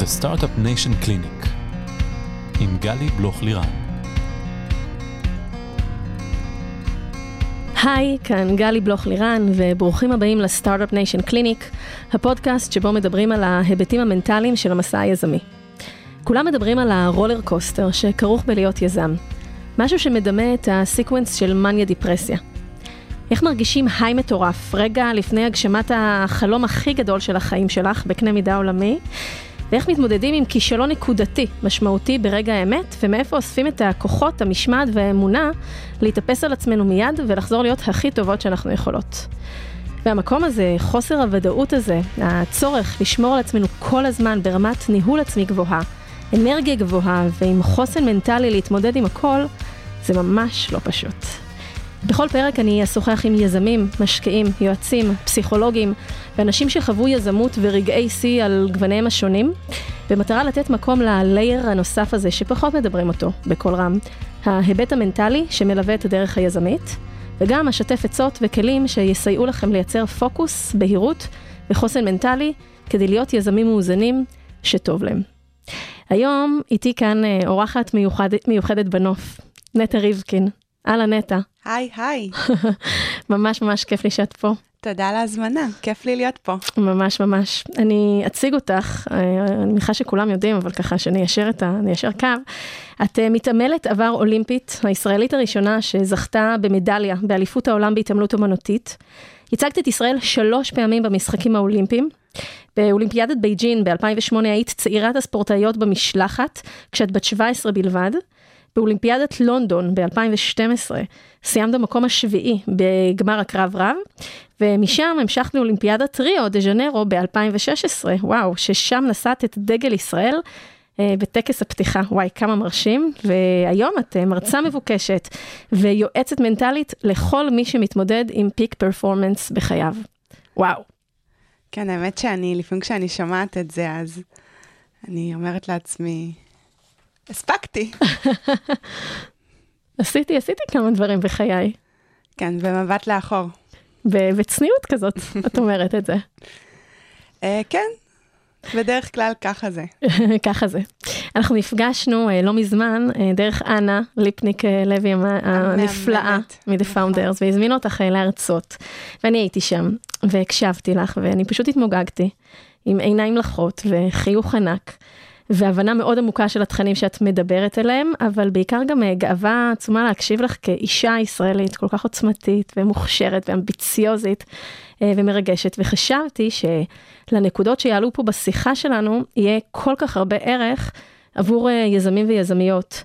The Startup Nation Clinic עם גלי בלוך לירן. היי, כאן גלי בלוך לירן, וברוכים הבאים ל Startup Nation Clinic, הפודקאסט שבו מדברים על ההיבטים המנטליים של המסע היזמי. כולם מדברים על ה roller coaster שכרוך בלהיות יזם. משהו שמדמה את ה sequence של מניה דיפרסיה. איך מרגישים high מטורף, רגע לפני הגשמת החלום הכי גדול של החיים שלך, בקנה מידה עולמי, ואיך מתמודדים עם כישלון נקודתי, משמעותי ברגע האמת, ומאיפה אוספים את הכוחות, המשמעת והאמונה להתאפס על עצמנו מיד ולחזור להיות הכי טובות שאנחנו יכולות. והמקום הזה, חוסר הוודאות הזה, הצורך לשמור על עצמנו כל הזמן ברמת ניהול עצמי גבוהה, אנרגיה גבוהה ועם חוסן מנטלי להתמודד עם הכל, זה ממש לא פשוט. בכל פרק אני אשוחח עם יזמים, משקיעים, יועצים, פסיכולוגים ואנשים שחוו יזמות ורגעי שיא על גווניהם השונים, במטרה לתת מקום ללייר הנוסף הזה שפחות מדברים אותו בקול רם, ההיבט המנטלי שמלווה את הדרך היזמית, וגם אשתף עצות וכלים שיסייעו לכם לייצר פוקוס, בהירות וחוסן מנטלי כדי להיות יזמים מאוזנים שטוב להם. היום איתי כאן אה, אורחת מיוחדת, מיוחדת בנוף, נטע ריבקין. אהלן נטע. היי, היי. ממש ממש כיף לי שאת פה. תודה על ההזמנה, כיף לי להיות פה. ממש ממש. אני אציג אותך, אה, אני מניחה שכולם יודעים, אבל ככה שניישר את ה... ניישר קו. את אה, מתעמלת עבר אולימפית, הישראלית הראשונה שזכתה במדליה באליפות העולם בהתעמלות אמנותית. ייצגת את ישראל שלוש פעמים במשחקים האולימפיים. באולימפיאדת בייג'ין ב-2008 היית צעירת הספורטאיות במשלחת, כשאת בת 17 בלבד. באולימפיאדת לונדון ב-2012 סיימת במקום השביעי בגמר הקרב רב, ומשם המשכת לאולימפיאדת ריו דה ז'נרו ב-2016, וואו, ששם נשאת את דגל ישראל אה, בטקס הפתיחה, וואי, כמה מרשים, והיום את אה, מרצה מבוקשת ויועצת מנטלית לכל מי שמתמודד עם פיק פרפורמנס בחייו. וואו. כן, האמת שאני, לפעמים כשאני שומעת את זה, אז אני אומרת לעצמי, הספקתי. עשיתי, עשיתי כמה דברים בחיי. כן, במבט לאחור. בצניעות כזאת, את אומרת את זה. אה, כן, בדרך כלל ככה זה. ככה זה. אנחנו נפגשנו uh, לא מזמן uh, דרך אנה ליפניק לוי הנפלאה מ-The Founders, נכון. והזמינו אותך להרצות. ואני הייתי שם, והקשבתי לך, ואני פשוט התמוגגתי, עם עיניים לחות וחיוך ענק. והבנה מאוד עמוקה של התכנים שאת מדברת אליהם, אבל בעיקר גם אה, גאווה עצומה להקשיב לך כאישה ישראלית כל כך עוצמתית ומוכשרת ואמביציוזית אה, ומרגשת, וחשבתי שלנקודות שיעלו פה בשיחה שלנו, יהיה כל כך הרבה ערך עבור אה, יזמים ויזמיות.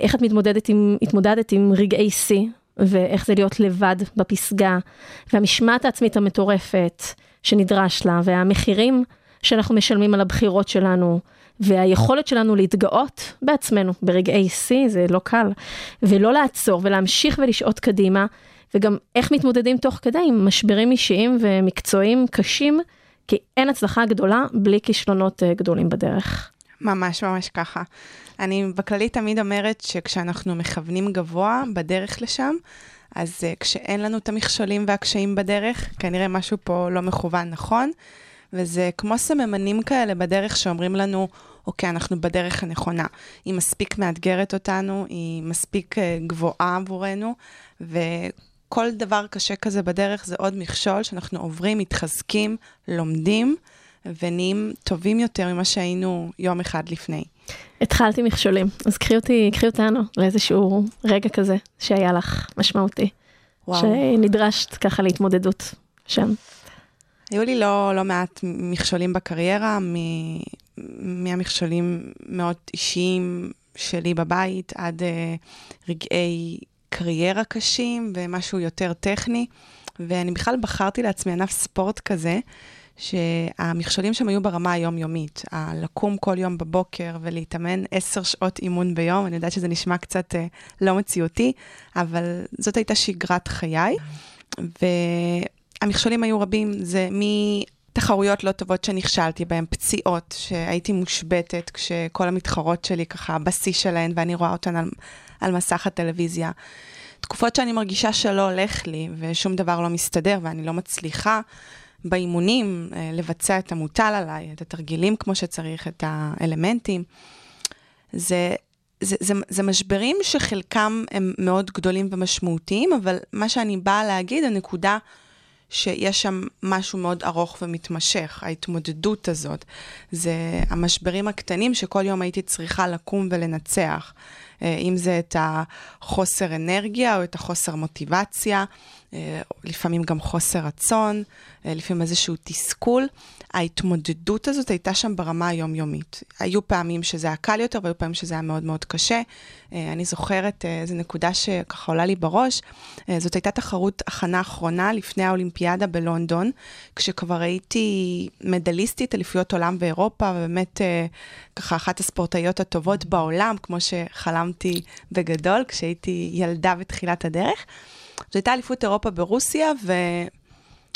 איך את מתמודדת עם, התמודדת עם רגעי שיא, ואיך זה להיות לבד בפסגה, והמשמעת העצמית המטורפת שנדרש לה, והמחירים שאנחנו משלמים על הבחירות שלנו, והיכולת שלנו להתגאות בעצמנו ברגעי שיא, זה לא קל, ולא לעצור ולהמשיך ולשעות קדימה, וגם איך מתמודדים תוך כדי עם משברים אישיים ומקצועיים קשים, כי אין הצלחה גדולה בלי כישלונות אה, גדולים בדרך. ממש ממש ככה. אני בכללי תמיד אומרת שכשאנחנו מכוונים גבוה בדרך לשם, אז uh, כשאין לנו את המכשולים והקשיים בדרך, כנראה משהו פה לא מכוון נכון. וזה כמו סממנים כאלה בדרך שאומרים לנו, אוקיי, אנחנו בדרך הנכונה. היא מספיק מאתגרת אותנו, היא מספיק אה, גבוהה עבורנו, וכל דבר קשה כזה בדרך זה עוד מכשול שאנחנו עוברים, מתחזקים, לומדים, ונהיים טובים יותר ממה שהיינו יום אחד לפני. התחלתי מכשולים, אז קחי אותי, קחי אותנו לאיזשהו רגע כזה שהיה לך משמעותי. וואו. שנדרשת ככה להתמודדות שם. היו לי לא, לא מעט מכשולים בקריירה, מ, מהמכשולים מאוד אישיים שלי בבית עד uh, רגעי קריירה קשים ומשהו יותר טכני. ואני בכלל בחרתי לעצמי ענף ספורט כזה, שהמכשולים שם היו ברמה היומיומית. לקום כל יום בבוקר ולהתאמן עשר שעות אימון ביום, אני יודעת שזה נשמע קצת uh, לא מציאותי, אבל זאת הייתה שגרת חיי. ו... המכשולים היו רבים, זה מתחרויות לא טובות שנכשלתי בהן, פציעות שהייתי מושבתת כשכל המתחרות שלי ככה בשיא שלהן ואני רואה אותן על, על מסך הטלוויזיה. תקופות שאני מרגישה שלא הולך לי ושום דבר לא מסתדר ואני לא מצליחה, באימונים, אה, לבצע את המוטל עליי, את התרגילים כמו שצריך, את האלמנטים. זה, זה, זה, זה משברים שחלקם הם מאוד גדולים ומשמעותיים, אבל מה שאני באה להגיד, הנקודה שיש שם משהו מאוד ארוך ומתמשך, ההתמודדות הזאת. זה המשברים הקטנים שכל יום הייתי צריכה לקום ולנצח. אה, אם זה את החוסר אנרגיה או את החוסר מוטיבציה, אה, לפעמים גם חוסר רצון, אה, לפעמים איזשהו תסכול. ההתמודדות הזאת הייתה שם ברמה היומיומית. היו פעמים שזה היה קל יותר והיו פעמים שזה היה מאוד מאוד קשה. אני זוכרת איזו נקודה שככה עולה לי בראש, זאת הייתה תחרות הכנה אחרונה לפני האולימפיאדה בלונדון, כשכבר הייתי מדליסטית, אליפויות עולם ואירופה, ובאמת ככה אחת הספורטאיות הטובות בעולם, כמו שחלמתי בגדול כשהייתי ילדה בתחילת הדרך. זו הייתה אליפות אירופה ברוסיה,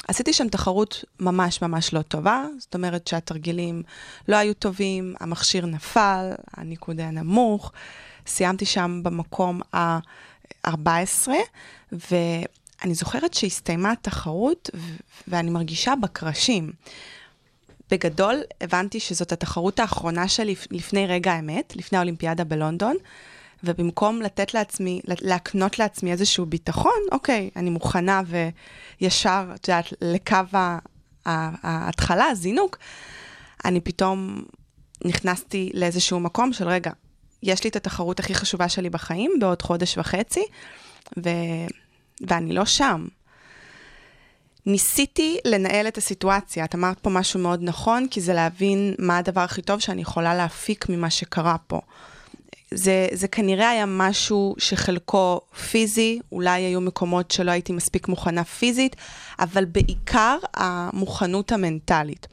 ועשיתי שם תחרות ממש ממש לא טובה. זאת אומרת שהתרגילים לא היו טובים, המכשיר נפל, הניקוד היה נמוך. סיימתי שם במקום ה-14, ואני זוכרת שהסתיימה התחרות, ואני מרגישה בקרשים. בגדול, הבנתי שזאת התחרות האחרונה שלי לפני רגע האמת, לפני האולימפיאדה בלונדון, ובמקום לתת לעצמי, להקנות לעצמי איזשהו ביטחון, אוקיי, אני מוכנה וישר, את יודעת, לקו ההתחלה, הזינוק, אני פתאום נכנסתי לאיזשהו מקום של רגע, יש לי את התחרות הכי חשובה שלי בחיים בעוד חודש וחצי, ו... ואני לא שם. ניסיתי לנהל את הסיטואציה, את אמרת פה משהו מאוד נכון, כי זה להבין מה הדבר הכי טוב שאני יכולה להפיק ממה שקרה פה. זה, זה כנראה היה משהו שחלקו פיזי, אולי היו מקומות שלא הייתי מספיק מוכנה פיזית, אבל בעיקר המוכנות המנטלית.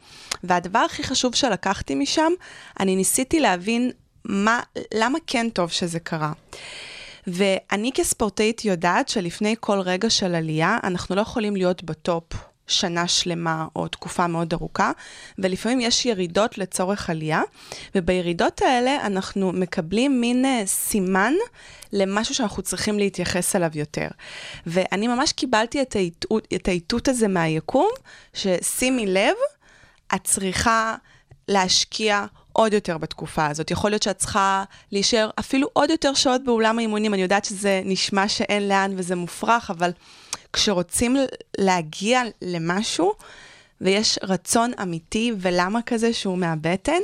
והדבר הכי חשוב שלקחתי משם, אני ניסיתי להבין מה, למה כן טוב שזה קרה. ואני כספורטאית יודעת שלפני כל רגע של עלייה, אנחנו לא יכולים להיות בטופ שנה שלמה או תקופה מאוד ארוכה, ולפעמים יש ירידות לצורך עלייה, ובירידות האלה אנחנו מקבלים מין uh, סימן למשהו שאנחנו צריכים להתייחס אליו יותר. ואני ממש קיבלתי את האיתות, את האיתות הזה מהיקום, ששימי לב, את צריכה להשקיע עוד יותר בתקופה הזאת. יכול להיות שאת צריכה להישאר אפילו עוד יותר שעות באולם האימונים. אני יודעת שזה נשמע שאין לאן וזה מופרך, אבל כשרוצים להגיע למשהו, ויש רצון אמיתי ולמה כזה שהוא מהבטן,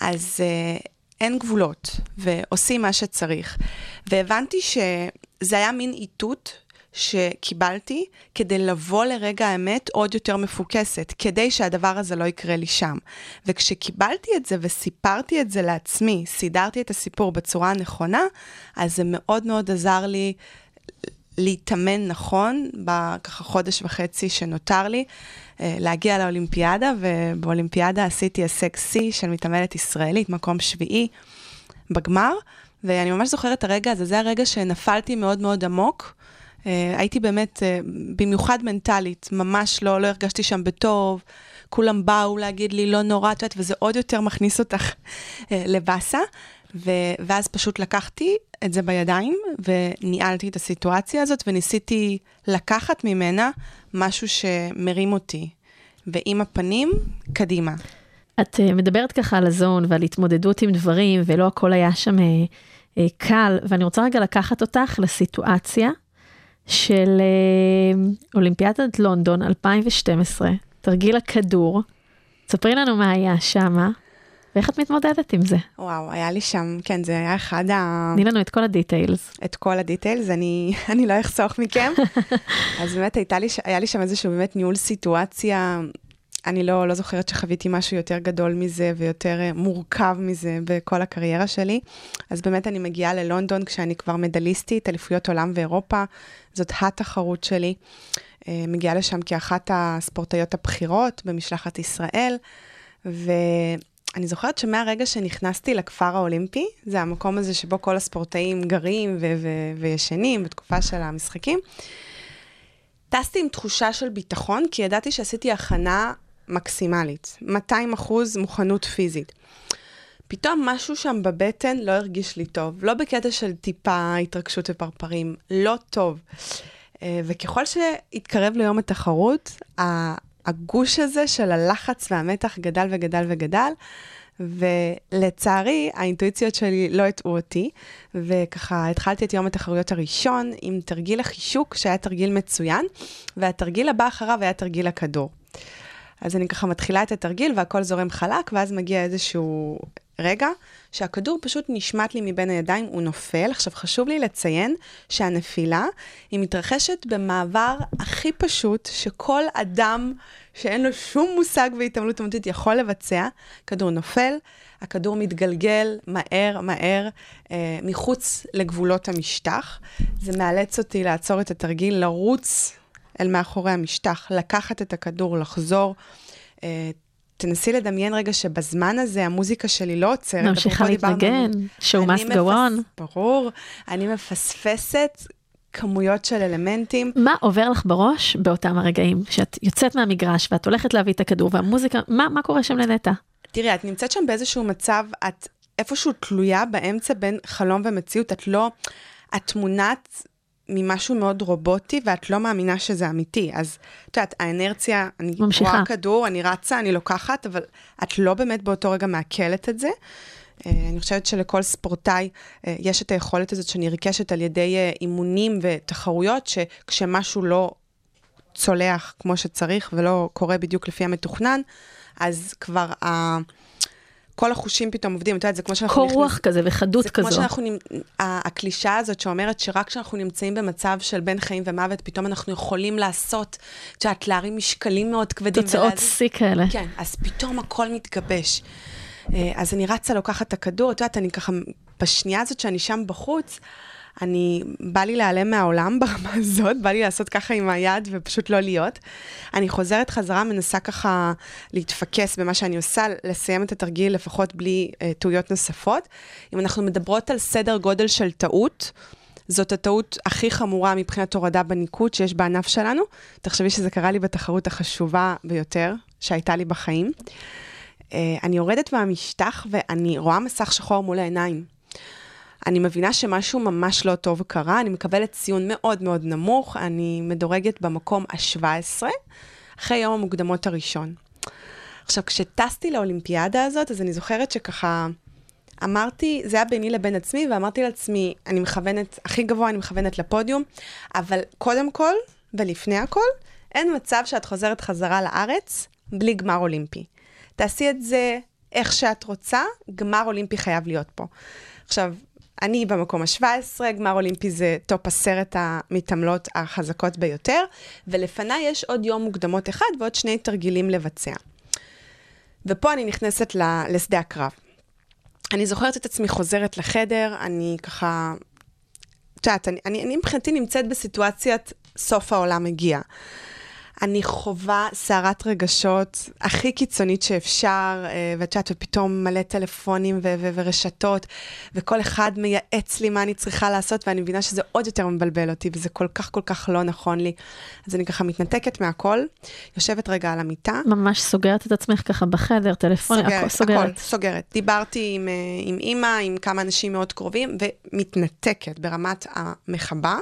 אז uh, אין גבולות, ועושים מה שצריך. והבנתי שזה היה מין איתות שקיבלתי כדי לבוא לרגע האמת עוד יותר מפוקסת, כדי שהדבר הזה לא יקרה לי שם. וכשקיבלתי את זה וסיפרתי את זה לעצמי, סידרתי את הסיפור בצורה הנכונה, אז זה מאוד מאוד עזר לי להתאמן נכון, בככה חודש וחצי שנותר לי, אה, להגיע לאולימפיאדה, ובאולימפיאדה עשיתי הישג שיא של מתעמלת ישראלית, מקום שביעי בגמר, ואני ממש זוכרת את הרגע הזה, זה הרגע שנפלתי מאוד מאוד עמוק. Uh, הייתי באמת, uh, במיוחד מנטלית, ממש לא, לא הרגשתי שם בטוב. כולם באו להגיד לי, לא נורא, את יודעת, וזה עוד יותר מכניס אותך לבאסה. ו- ואז פשוט לקחתי את זה בידיים, וניהלתי את הסיטואציה הזאת, וניסיתי לקחת ממנה משהו שמרים אותי. ועם הפנים, קדימה. את uh, מדברת ככה על הזון ועל התמודדות עם דברים, ולא הכל היה שם uh, uh, קל, ואני רוצה רגע לקחת אותך לסיטואציה של uh, אולימפיאדת לונדון 2012, תרגיל הכדור. ספרי לנו מה היה שמה. ואיך את מתמודדת עם זה? וואו, היה לי שם, כן, זה היה אחד ה... תני לנו את כל הדיטיילס. את כל הדיטיילס, אני, אני לא אחסוך מכם. אז באמת הייתה לי, היה לי שם איזשהו באמת ניהול סיטואציה, אני לא, לא זוכרת שחוויתי משהו יותר גדול מזה ויותר אה, מורכב מזה בכל הקריירה שלי. אז באמת אני מגיעה ללונדון כשאני כבר מדליסטית, אליפויות עולם ואירופה, זאת התחרות שלי. אה, מגיעה לשם כאחת הספורטאיות הבכירות במשלחת ישראל. ו... אני זוכרת שמהרגע שנכנסתי לכפר האולימפי, זה המקום הזה שבו כל הספורטאים גרים ו- ו- וישנים בתקופה של המשחקים, טסתי עם תחושה של ביטחון, כי ידעתי שעשיתי הכנה מקסימלית, 200 אחוז מוכנות פיזית. פתאום משהו שם בבטן לא הרגיש לי טוב, לא בקטע של טיפה התרגשות ופרפרים, לא טוב. אה, וככל שהתקרב ליום התחרות, הגוש הזה של הלחץ והמתח גדל וגדל וגדל, ולצערי, האינטואיציות שלי לא הטעו אותי, וככה התחלתי את יום התחרויות הראשון עם תרגיל החישוק, שהיה תרגיל מצוין, והתרגיל הבא אחריו היה תרגיל הכדור. אז אני ככה מתחילה את התרגיל והכל זורם חלק, ואז מגיע איזשהו רגע שהכדור פשוט נשמט לי מבין הידיים, הוא נופל. עכשיו, חשוב לי לציין שהנפילה, היא מתרחשת במעבר הכי פשוט שכל אדם שאין לו שום מושג בהתעמלות אומנותית יכול לבצע. כדור נופל, הכדור מתגלגל מהר, מהר, אה, מחוץ לגבולות המשטח. זה מאלץ אותי לעצור את התרגיל, לרוץ אל מאחורי המשטח, לקחת את הכדור, לחזור. אה, תנסי לדמיין רגע שבזמן הזה המוזיקה שלי לא עוצרת. ממשיכה להתנגן, show must go on. ברור, אני מפספסת כמויות של אלמנטים. מה עובר לך בראש באותם הרגעים, שאת יוצאת מהמגרש ואת הולכת להביא את הכדור והמוזיקה, מה, מה קורה שם לנטע? תראי, את נמצאת שם באיזשהו מצב, את איפשהו תלויה באמצע בין חלום ומציאות, את לא, את תמונת ממשהו מאוד רובוטי, ואת לא מאמינה שזה אמיתי. אז את יודעת, האנרציה, אני ממשיכה. רואה כדור, אני רצה, אני לוקחת, אבל את לא באמת באותו רגע מעכלת את זה. אה, אני חושבת שלכל ספורטאי אה, יש את היכולת הזאת שנרכשת על ידי אה, אימונים ותחרויות, שכשמשהו לא צולח כמו שצריך ולא קורה בדיוק לפי המתוכנן, אז כבר ה... כל החושים פתאום עובדים, את יודעת, זה כמו שאנחנו... קור רוח כזה וחדות זה כזו. זה כמו שאנחנו, הקלישאה הזאת שאומרת שרק כשאנחנו נמצאים במצב של בין חיים ומוות, פתאום אנחנו יכולים לעשות, את יודעת, להרים משקלים מאוד כבדים. תוצאות שיא כאלה. כן, אז פתאום הכל מתגבש. אה, אז אני רצה לוקחת את הכדור, את יודעת, אני ככה, בשנייה הזאת שאני שם בחוץ, אני, בא לי להיעלם מהעולם ברמה הזאת, בא לי לעשות ככה עם היד ופשוט לא להיות. אני חוזרת חזרה, מנסה ככה להתפקס במה שאני עושה, לסיים את התרגיל לפחות בלי uh, טעויות נוספות. אם אנחנו מדברות על סדר גודל של טעות, זאת הטעות הכי חמורה מבחינת הורדה בניקוד שיש בענף שלנו. תחשבי שזה קרה לי בתחרות החשובה ביותר שהייתה לי בחיים. Uh, אני יורדת מהמשטח ואני רואה מסך שחור מול העיניים. אני מבינה שמשהו ממש לא טוב קרה, אני מקבלת ציון מאוד מאוד נמוך, אני מדורגת במקום ה-17, אחרי יום המוקדמות הראשון. עכשיו, כשטסתי לאולימפיאדה הזאת, אז אני זוכרת שככה אמרתי, זה היה ביני לבין עצמי, ואמרתי לעצמי, אני מכוונת, הכי גבוה אני מכוונת לפודיום, אבל קודם כל, ולפני הכל, אין מצב שאת חוזרת חזרה לארץ בלי גמר אולימפי. תעשי את זה איך שאת רוצה, גמר אולימפי חייב להיות פה. עכשיו, אני במקום ה-17, גמר אולימפי זה טופ עשרת המתעמלות החזקות ביותר, ולפניי יש עוד יום מוקדמות אחד ועוד שני תרגילים לבצע. ופה אני נכנסת לשדה הקרב. אני זוכרת את עצמי חוזרת לחדר, אני ככה, את יודעת, אני, אני, אני מבחינתי נמצאת בסיטואציית סוף העולם הגיע. אני חווה סערת רגשות הכי קיצונית שאפשר, אה, ואת יודעת, ופתאום מלא טלפונים ו- ו- ורשתות, וכל אחד מייעץ לי מה אני צריכה לעשות, ואני מבינה שזה עוד יותר מבלבל אותי, וזה כל כך כל כך לא נכון לי. אז אני ככה מתנתקת מהכל, יושבת רגע על המיטה. ממש סוגרת את עצמך ככה בחדר, טלפונים, הכל סוגרת. הכל, סוגרת. דיברתי עם, אה, עם אימא, עם כמה אנשים מאוד קרובים, ומתנתקת ברמת המחבה.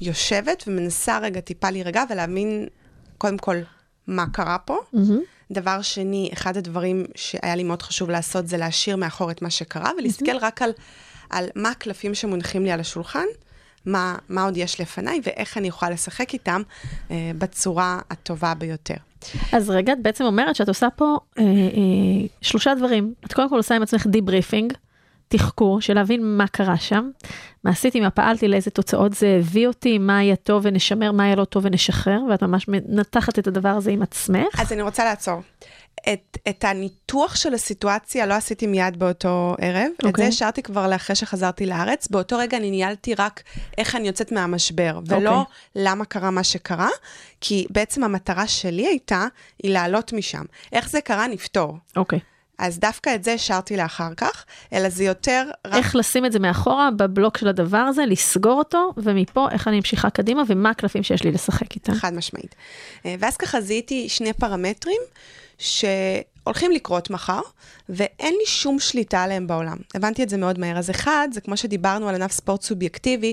יושבת ומנסה רגע טיפה להירגע ולהבין קודם כל, מה קרה פה. Mm-hmm. דבר שני, אחד הדברים שהיה לי מאוד חשוב לעשות זה להשאיר מאחור את מה שקרה, ולהסתכל mm-hmm. רק על, על מה הקלפים שמונחים לי על השולחן, מה, מה עוד יש לפניי, ואיך אני יכולה לשחק איתם אה, בצורה הטובה ביותר. אז רגע, את בעצם אומרת שאת עושה פה אה, אה, שלושה דברים. את קודם כל עושה עם עצמך debriefing, תחקור של להבין מה קרה שם, מה עשיתי, מה פעלתי, לאיזה תוצאות זה הביא אותי, מה היה טוב ונשמר, מה היה לא טוב ונשחרר, ואת ממש מנתחת את הדבר הזה עם עצמך. אז אני רוצה לעצור. את, את הניתוח של הסיטואציה לא עשיתי מיד באותו ערב, okay. את זה אוקיי. השארתי כבר לאחרי שחזרתי לארץ. באותו רגע אני ניהלתי רק איך אני יוצאת מהמשבר, ולא okay. אוקיי. למה קרה מה שקרה, כי בעצם המטרה שלי הייתה, היא לעלות משם. איך זה קרה, נפתור. אוקיי. Okay. אז דווקא את זה השארתי לאחר כך, אלא זה יותר... רק... איך לשים את זה מאחורה בבלוק של הדבר הזה, לסגור אותו, ומפה איך אני ממשיכה קדימה, ומה הקלפים שיש לי לשחק איתם. חד משמעית. אה, ואז ככה זיהיתי שני פרמטרים שהולכים לקרות מחר, ואין לי שום שליטה עליהם בעולם. הבנתי את זה מאוד מהר. אז אחד, זה כמו שדיברנו על ענף ספורט סובייקטיבי,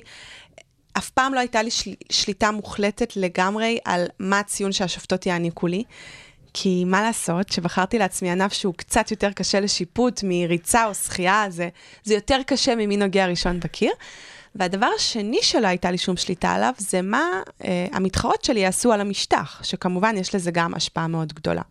אף פעם לא הייתה לי של, שליטה מוחלטת לגמרי על מה הציון שהשופטות יעניקו לי. כי מה לעשות, שבחרתי לעצמי ענף שהוא קצת יותר קשה לשיפוט מריצה או שחייה, זה, זה יותר קשה ממי נוגע ראשון בקיר. והדבר השני שלא הייתה לי שום שליטה עליו, זה מה אה, המתחרות שלי יעשו על המשטח, שכמובן יש לזה גם השפעה מאוד גדולה.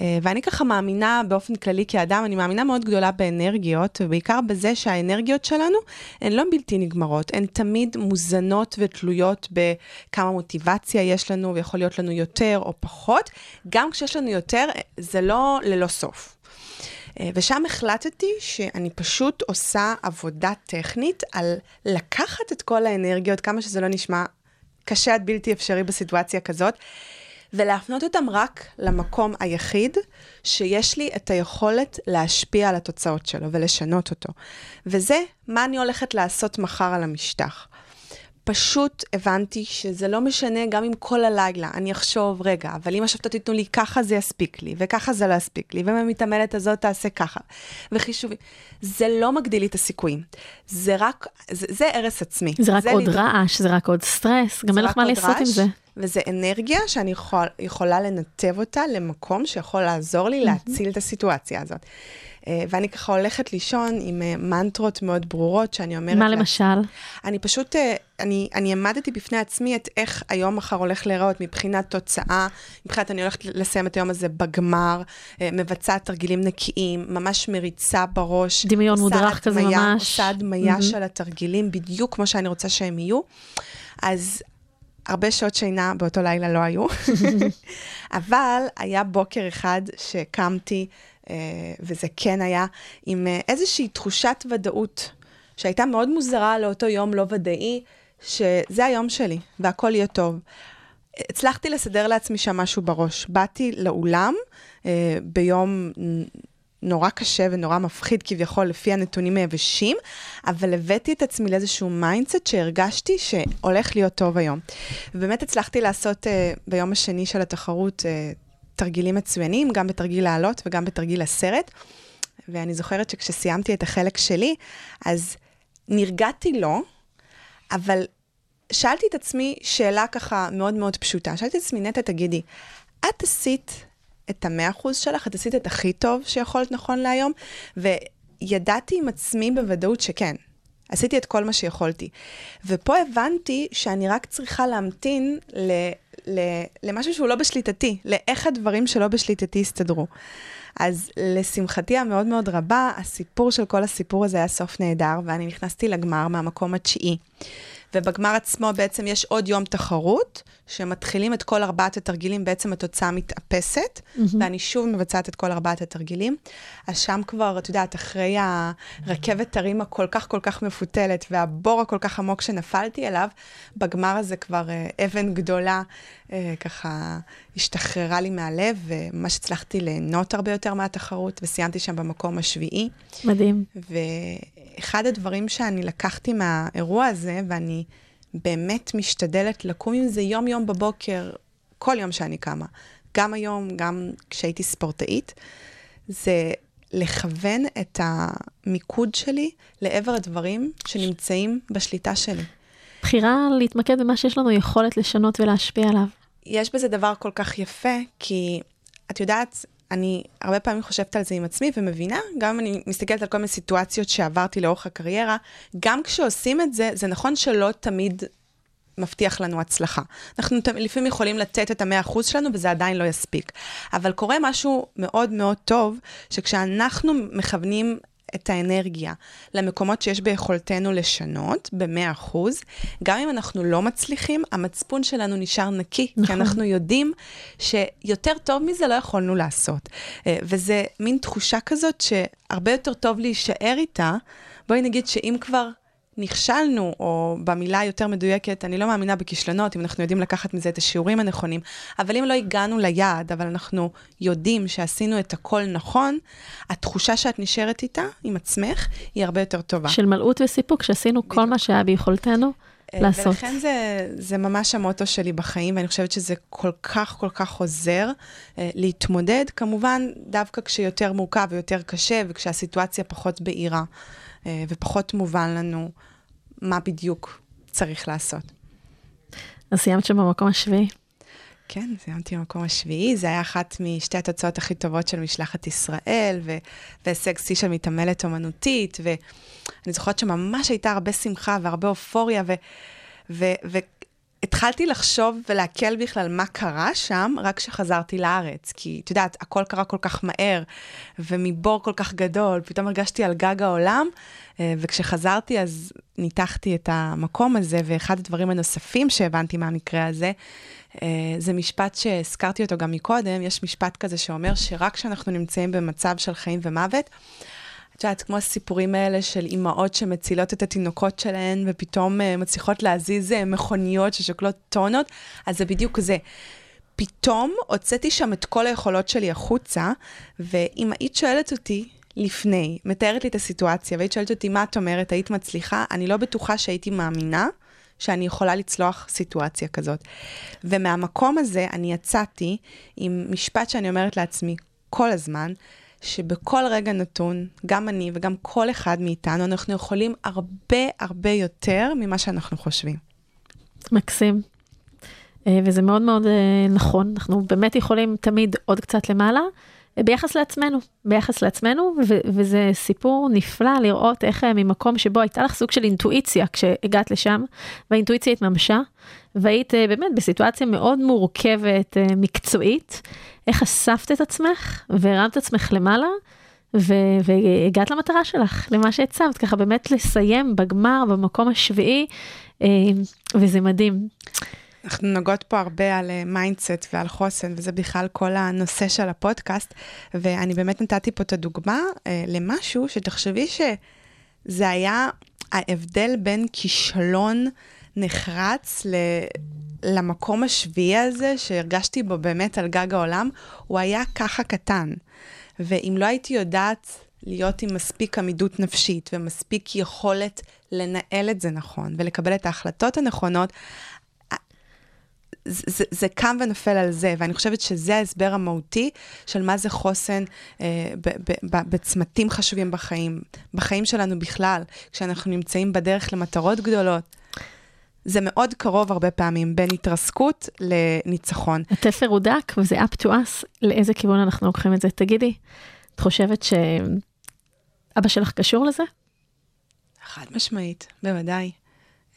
אה, ואני ככה מאמינה באופן כללי כאדם, אני מאמינה מאוד גדולה באנרגיות, ובעיקר בזה שהאנרגיות שלנו הן לא בלתי נגמרות, הן תמיד מוזנות ותלויות בכמה מוטיבציה יש לנו, ויכול להיות לנו יותר או פחות. גם כשיש לנו יותר, זה לא ללא סוף. אה, ושם החלטתי שאני פשוט עושה עבודה טכנית על לקחת את כל האנרגיות, כמה שזה לא נשמע קשה עד בלתי אפשרי בסיטואציה כזאת, ולהפנות אותם רק למקום היחיד שיש לי את היכולת להשפיע על התוצאות שלו ולשנות אותו. וזה מה אני הולכת לעשות מחר על המשטח. פשוט הבנתי שזה לא משנה גם אם כל הלילה אני אחשוב, רגע, אבל אם השופטות ייתנו לי ככה זה יספיק לי, וככה זה לא יספיק לי, ואם המתעמלת הזאת תעשה ככה, וחישובים. זה לא מגדיל לי את הסיכויים. זה רק, זה, זה הרס עצמי. זה רק זה עוד לדע... רעש, זה רק עוד סטרס, גם אין לך מה לעשות עם זה. וזה אנרגיה שאני יכול, יכולה לנתב אותה למקום שיכול לעזור לי להציל את הסיטואציה הזאת. אה, ואני ככה הולכת לישון עם אה, מנטרות מאוד ברורות, שאני אומרת... מה למשל? אני פשוט, אה, אני, אני עמדתי בפני עצמי את איך היום מחר הולך להיראות מבחינת תוצאה, מבחינת אני הולכת לסיים את היום הזה בגמר, מבצעת תרגילים נקיים, ממש מריצה בראש. דמיון מודרך כזה ממש. עושה הדמיה mm-hmm. של התרגילים בדיוק כמו שאני רוצה שהם יהיו. אז הרבה שעות שינה באותו לילה לא היו, אבל היה בוקר אחד שקמתי, אה, וזה כן היה, עם אה, איזושהי תחושת ודאות, שהייתה מאוד מוזרה לאותו יום לא ודאי, שזה היום שלי, והכל יהיה טוב. הצלחתי לסדר לעצמי שם משהו בראש. באתי לאולם אה, ביום נורא קשה ונורא מפחיד כביכול לפי הנתונים היבשים, אבל הבאתי את עצמי לאיזשהו mindset שהרגשתי שהולך להיות טוב היום. ובאמת הצלחתי לעשות אה, ביום השני של התחרות אה, תרגילים מצוינים, גם בתרגיל האלות וגם בתרגיל הסרט. ואני זוכרת שכשסיימתי את החלק שלי, אז נרגעתי לו, אבל שאלתי את עצמי שאלה ככה מאוד מאוד פשוטה. שאלתי את עצמי, נטע, תגידי, את עשית את המאה אחוז שלך, את עשית את הכי טוב שיכולת נכון להיום, וידעתי עם עצמי בוודאות שכן, עשיתי את כל מה שיכולתי. ופה הבנתי שאני רק צריכה להמתין ל, ל, למשהו שהוא לא בשליטתי, לאיך הדברים שלא בשליטתי יסתדרו. אז לשמחתי המאוד מאוד רבה, הסיפור של כל הסיפור הזה היה סוף נהדר, ואני נכנסתי לגמר מהמקום התשיעי. ובגמר עצמו בעצם יש עוד יום תחרות, שמתחילים את כל ארבעת התרגילים, בעצם התוצאה מתאפסת, mm-hmm. ואני שוב מבצעת את כל ארבעת התרגילים. אז שם כבר, את יודעת, אחרי הרכבת הרים הכל כך כל כך מפותלת, והבור הכל כך עמוק שנפלתי אליו, בגמר הזה כבר אה, אבן גדולה, אה, ככה השתחררה לי מהלב, וממש הצלחתי ליהנות הרבה יותר מהתחרות, וסיימתי שם במקום השביעי. מדהים. ואחד הדברים שאני לקחתי מהאירוע הזה, ואני... באמת משתדלת לקום עם זה יום-יום בבוקר, כל יום שאני קמה. גם היום, גם כשהייתי ספורטאית, זה לכוון את המיקוד שלי לעבר הדברים שנמצאים בשליטה שלי. בחירה להתמקד במה שיש לנו יכולת לשנות ולהשפיע עליו. יש בזה דבר כל כך יפה, כי את יודעת, אני הרבה פעמים חושבת על זה עם עצמי ומבינה, גם אני מסתכלת על כל מיני סיטואציות שעברתי לאורך הקריירה, גם כשעושים את זה, זה נכון שלא תמיד מבטיח לנו הצלחה. אנחנו לפעמים יכולים לתת את המאה אחוז שלנו וזה עדיין לא יספיק. אבל קורה משהו מאוד מאוד טוב, שכשאנחנו מכוונים את האנרגיה למקומות שיש ביכולתנו לשנות ב-100%, גם אם אנחנו לא מצליחים, המצפון שלנו נשאר נקי, נכון. כי אנחנו יודעים שיותר טוב מזה לא יכולנו לעשות. אה, וזה מין תחושה כזאת שהרבה יותר טוב להישאר איתה. בואי נגיד שאם כבר נכשלנו, או במילה יותר מדויקת, אני לא מאמינה בכישלונות, אם אנחנו יודעים לקחת מזה את השיעורים הנכונים, אבל אם לא הגענו ליעד, אבל אנחנו יודעים שעשינו את הכל נכון, התחושה שאת נשארת איתה, עם עצמך, היא הרבה יותר טובה. של מלאות וסיפוק, שעשינו בדיוק. כל מה שהיה ביכולתנו. אה, לעשות. ולכן זה, זה ממש המוטו שלי בחיים, ואני חושבת שזה כל כך כל כך עוזר אה, להתמודד, כמובן, דווקא כשיותר מורכב ויותר קשה, וכשהסיטואציה פחות בהירה, אה, ופחות מובן לנו מה בדיוק צריך לעשות. אז סיימת שם במקום השביעי. כן, סיימתי במקום השביעי, זה היה אחת משתי התוצאות הכי טובות של משלחת ישראל, ו- והישג שיא של מתעמלת אומנותית, ואני זוכרת שממש הייתה הרבה שמחה והרבה אופוריה, ו- ו- והתחלתי לחשוב ולהקל בכלל מה קרה שם, רק כשחזרתי לארץ. כי, את יודעת, הכל קרה כל כך מהר, ומבור כל כך גדול, פתאום הרגשתי על גג העולם, אה, וכשחזרתי אז ניתחתי את המקום הזה, ואחד הדברים הנוספים שהבנתי מהמקרה הזה, אה, זה משפט שהזכרתי אותו גם מקודם, יש משפט כזה שאומר שרק כשאנחנו נמצאים במצב של חיים ומוות, את יודעת, כמו הסיפורים האלה של אימהות שמצילות את התינוקות שלהן ופתאום uh, מצליחות להזיז uh, מכוניות ששוקלות טונות, אז זה בדיוק זה. פתאום הוצאתי שם את כל היכולות שלי החוצה, ואם היית שואלת אותי לפני, מתארת לי את הסיטואציה, והיית שואלת אותי, מה את אומרת, היית מצליחה? אני לא בטוחה שהייתי מאמינה שאני יכולה לצלוח סיטואציה כזאת. ומהמקום הזה אני יצאתי עם משפט שאני אומרת לעצמי כל הזמן, שבכל רגע נתון, גם אני וגם כל אחד מאיתנו, אנחנו יכולים הרבה הרבה יותר ממה שאנחנו חושבים. מקסים. אה, וזה מאוד מאוד אה, נכון, אנחנו באמת יכולים תמיד עוד קצת למעלה, אה, ביחס לעצמנו, ביחס לעצמנו, ו- וזה סיפור נפלא לראות איך ממקום שבו הייתה לך סוג של אינטואיציה כשהגעת לשם, והאינטואיציה התממשה, והיית באמת בסיטואציה מאוד מורכבת, מקצועית, איך אספת את עצמך והרמת את עצמך למעלה, ו- והגעת למטרה שלך, למה שהצבת, ככה באמת לסיים בגמר, במקום השביעי, וזה מדהים. אנחנו נוגעות פה הרבה על mindset ועל חוסן, וזה בכלל כל הנושא של הפודקאסט, ואני באמת נתתי פה את הדוגמה למשהו שתחשבי שזה היה ההבדל בין כישלון נחרץ ל... למקום השביעי הזה, שהרגשתי בו באמת על גג העולם, הוא היה ככה קטן. ואם לא הייתי יודעת להיות עם מספיק עמידות נפשית ומספיק יכולת לנהל את זה נכון ולקבל את ההחלטות הנכונות, זה, זה קם ונופל על זה, ואני חושבת שזה ההסבר המהותי של מה זה חוסן אה, ב, ב, ב, בצמתים חשובים בחיים, בחיים שלנו בכלל, כשאנחנו נמצאים בדרך למטרות גדולות. זה מאוד קרוב הרבה פעמים בין התרסקות לניצחון. התפר הוא דק וזה up to us, לאיזה כיוון אנחנו לוקחים את זה. תגידי, את חושבת שאבא שלך קשור לזה? חד משמעית, בוודאי.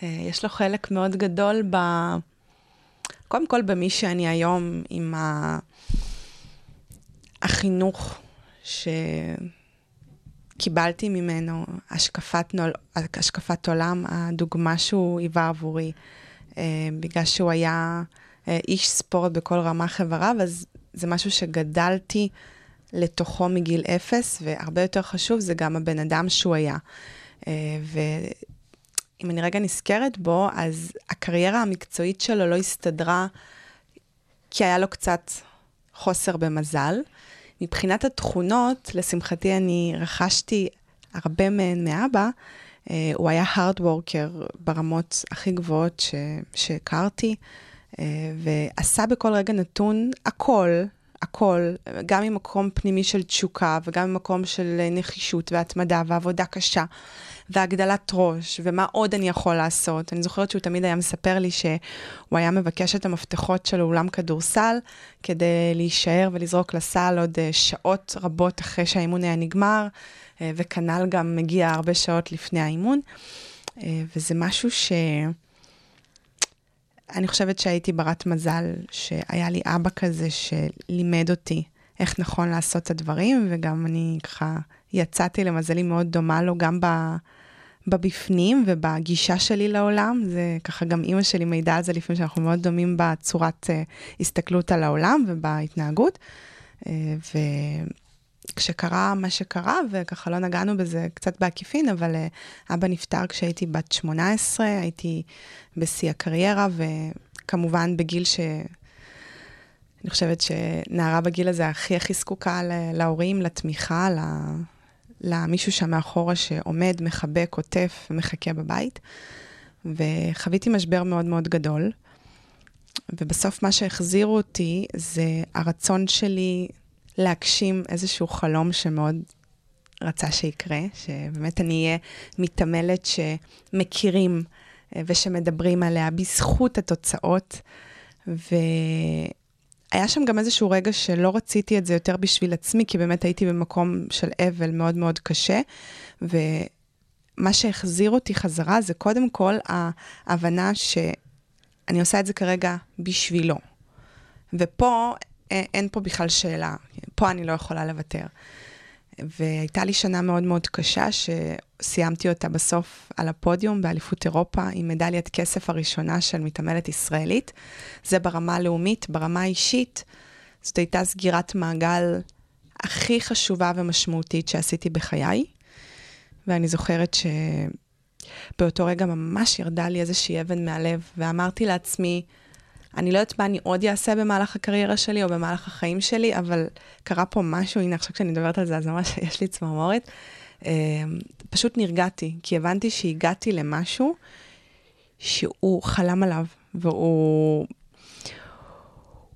אה, יש לו חלק מאוד גדול ב... קודם כל במי שאני היום, עם ה... החינוך שקיבלתי ממנו, השקפת, נול... השקפת עולם, הדוגמה שהוא היווה עבורי, אה, בגלל שהוא היה אה, איש ספורט בכל רמה חבריו, אז זה משהו שגדלתי לתוכו מגיל אפס, והרבה יותר חשוב, זה גם הבן אדם שהוא היה. אה, ו... אם אני רגע נזכרת בו, אז הקריירה המקצועית שלו לא הסתדרה כי היה לו קצת חוסר במזל. מבחינת התכונות, לשמחתי אני רכשתי הרבה מהן מאבא. Uh, הוא היה hard worker ברמות הכי גבוהות ש, שהכרתי, uh, ועשה בכל רגע נתון הכל, הכל, גם ממקום פנימי של תשוקה וגם ממקום של נחישות והתמדה ועבודה קשה. והגדלת ראש, ומה עוד אני יכול לעשות. אני זוכרת שהוא תמיד היה מספר לי שהוא היה מבקש את המפתחות של אולם כדורסל, כדי להישאר ולזרוק לסל עוד uh, שעות רבות אחרי שהאימון היה נגמר, uh, וכנ"ל גם מגיע הרבה שעות לפני האימון. Uh, וזה משהו ש... אני חושבת שהייתי ברת מזל, שהיה לי אבא כזה שלימד אותי איך נכון לעשות את הדברים, וגם אני ככה יצאתי למזלי מאוד דומה לו גם ב... בבפנים ובגישה שלי לעולם. זה ככה גם אימא שלי מעידה על זה לפעמים שאנחנו מאוד דומים בצורת uh, הסתכלות על העולם ובהתנהגות. Uh, וכשקרה מה שקרה, וככה לא נגענו בזה קצת בעקיפין, אבל uh, אבא נפטר כשהייתי בת 18, הייתי בשיא הקריירה, וכמובן בגיל ש... אני חושבת שנערה בגיל הזה הכי הכי זקוקה להורים, לתמיכה, למישהו שם מאחורה שעומד, מחבק, עוטף ומחכה בבית. וחוויתי משבר מאוד מאוד גדול. ובסוף מה שהחזירו אותי זה הרצון שלי להגשים איזשהו חלום שמאוד רצה שיקרה, שבאמת אני אהיה מתעמלת שמכירים ושמדברים עליה בזכות התוצאות. והיה שם גם איזשהו רגע שלא רציתי את זה יותר בשביל עצמי, כי באמת הייתי במקום של אבל מאוד מאוד קשה. ומה שהחזיר אותי חזרה זה קודם כל ההבנה שאני עושה את זה כרגע בשבילו. ופה אין פה בכלל שאלה, פה אני לא יכולה לוותר. והייתה לי שנה מאוד מאוד קשה, שסיימתי אותה בסוף על הפודיום באליפות אירופה, עם מדליית כסף הראשונה של מתעמלת ישראלית. זה ברמה הלאומית, ברמה האישית, זאת הייתה סגירת מעגל הכי חשובה ומשמעותית שעשיתי בחיי. ואני זוכרת שבאותו רגע ממש ירדה לי איזושהי אבן מהלב, ואמרתי לעצמי, אני לא יודעת מה אני עוד אעשה במהלך הקריירה שלי או במהלך החיים שלי, אבל קרה פה משהו, הנה עכשיו כשאני מדברת על זה, אז ממש יש לי צמרמורת. אה, פשוט נרגעתי, כי הבנתי שהגעתי למשהו שהוא חלם עליו, והוא...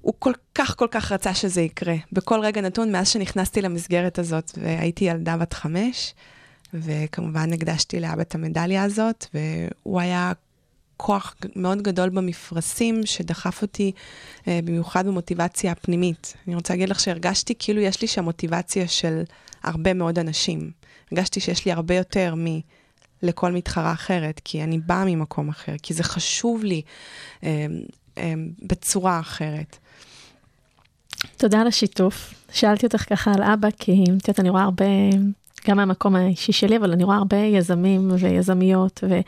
הוא כל כך כל כך רצה שזה יקרה. בכל רגע נתון, מאז שנכנסתי למסגרת הזאת, והייתי ילדה בת חמש, וכמובן הקדשתי לאבא את המדליה הזאת, והוא היה כוח מאוד גדול במפרשים שדחף אותי אה, במיוחד במוטיבציה הפנימית. אני רוצה להגיד לך שהרגשתי כאילו יש לי שם מוטיבציה של הרבה מאוד אנשים. הרגשתי שיש לי הרבה יותר מלכל מתחרה אחרת, כי אני באה ממקום אחר, כי זה חשוב לי אה, אה, בצורה אחרת. תודה על השיתוף. שאלתי אותך ככה על אבא, כי את יודעת, אני רואה הרבה, גם מהמקום האישי שלי, אבל אני רואה הרבה יזמים ויזמיות, ו...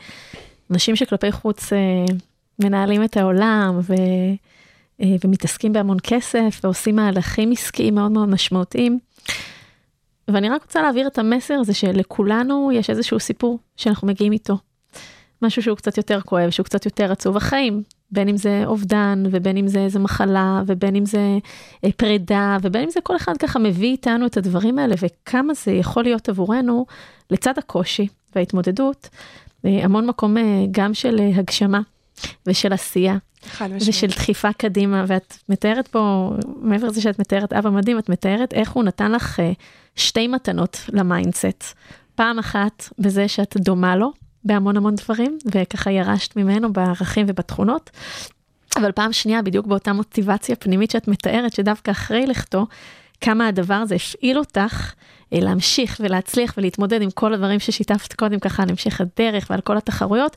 אנשים שכלפי חוץ אה, מנהלים את העולם ו, אה, ומתעסקים בהמון כסף ועושים מהלכים עסקיים מאוד מאוד משמעותיים. ואני רק רוצה להעביר את המסר הזה שלכולנו יש איזשהו סיפור שאנחנו מגיעים איתו. משהו שהוא קצת יותר כואב, שהוא קצת יותר עצוב. החיים, בין אם זה אובדן, ובין אם זה איזה מחלה, ובין אם זה אה, פרידה, ובין אם זה כל אחד ככה מביא איתנו את הדברים האלה, וכמה זה יכול להיות עבורנו, לצד הקושי וההתמודדות, המון מקום אה, גם של אה, הגשמה ושל עשייה. ושל דחיפה קדימה, ואת מתארת פה, מעבר לזה שאת מתארת אבא מדהים, את מתארת איך הוא נתן לך שתי מתנות ל mindset. פעם אחת בזה שאת דומה לו בהמון המון דברים, וככה ירשת ממנו בערכים ובתכונות. אבל פעם שנייה, בדיוק באותה מוטיבציה פנימית שאת מתארת, שדווקא אחרי לכתו, כמה הדבר הזה הפעיל אותך אה, להמשיך ולהצליח ולהתמודד עם כל הדברים ששיתפת קודם ככה על המשך הדרך ועל כל התחרויות.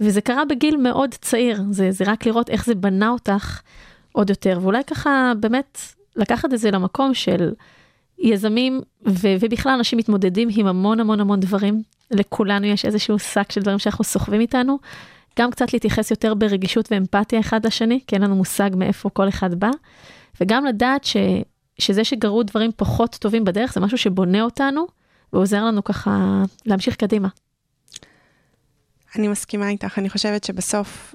וזה קרה בגיל מאוד צעיר, זה, זה רק לראות איך זה בנה אותך עוד יותר, ואולי ככה באמת לקחת את זה למקום של יזמים ו- ובכלל אנשים מתמודדים עם המון המון המון דברים. לכולנו יש איזשהו שק של דברים שאנחנו סוחבים איתנו. גם קצת להתייחס יותר ברגישות ואמפתיה אחד לשני, כי אין לנו מושג מאיפה כל אחד בא. וגם לדעת ש- שזה שגרו דברים פחות טובים בדרך, זה משהו שבונה אותנו ועוזר לנו ככה להמשיך קדימה. אני מסכימה איתך, אני חושבת שבסוף,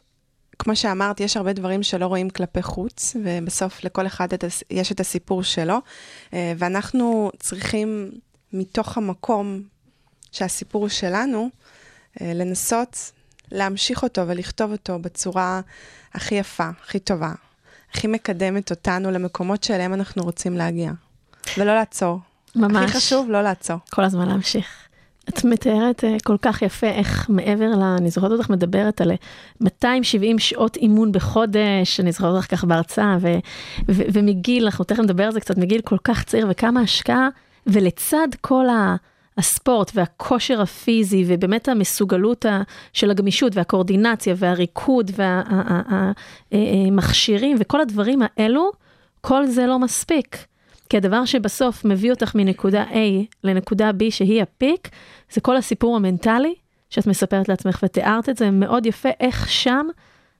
כמו שאמרת, יש הרבה דברים שלא רואים כלפי חוץ, ובסוף לכל אחד יש את הסיפור שלו, אה, ואנחנו צריכים מתוך המקום שהסיפור שלנו, אה, לנסות להמשיך אותו ולכתוב אותו בצורה הכי יפה, הכי טובה, הכי מקדמת אותנו למקומות שאליהם אנחנו רוצים להגיע. ולא לעצור. ממש. הכי חשוב, לא לעצור. כל הזמן להמשיך. את מתארת uh, כל כך יפה איך מעבר ל... אני זוכרת אותך מדברת על 270 שעות אימון בחודש, אני זוכרת אותך ככה בהרצאה, ו, ו, ומגיל, אנחנו תכף נדבר על זה קצת, מגיל כל כך צעיר וכמה השקעה, ולצד כל ה... הספורט והכושר הפיזי ובאמת המסוגלות של הגמישות והקואורדינציה והריקוד והמכשירים וכל הדברים האלו, כל זה לא מספיק. כי הדבר שבסוף מביא אותך מנקודה A לנקודה B שהיא הפיק, זה כל הסיפור המנטלי שאת מספרת לעצמך ותיארת את זה מאוד יפה, איך שם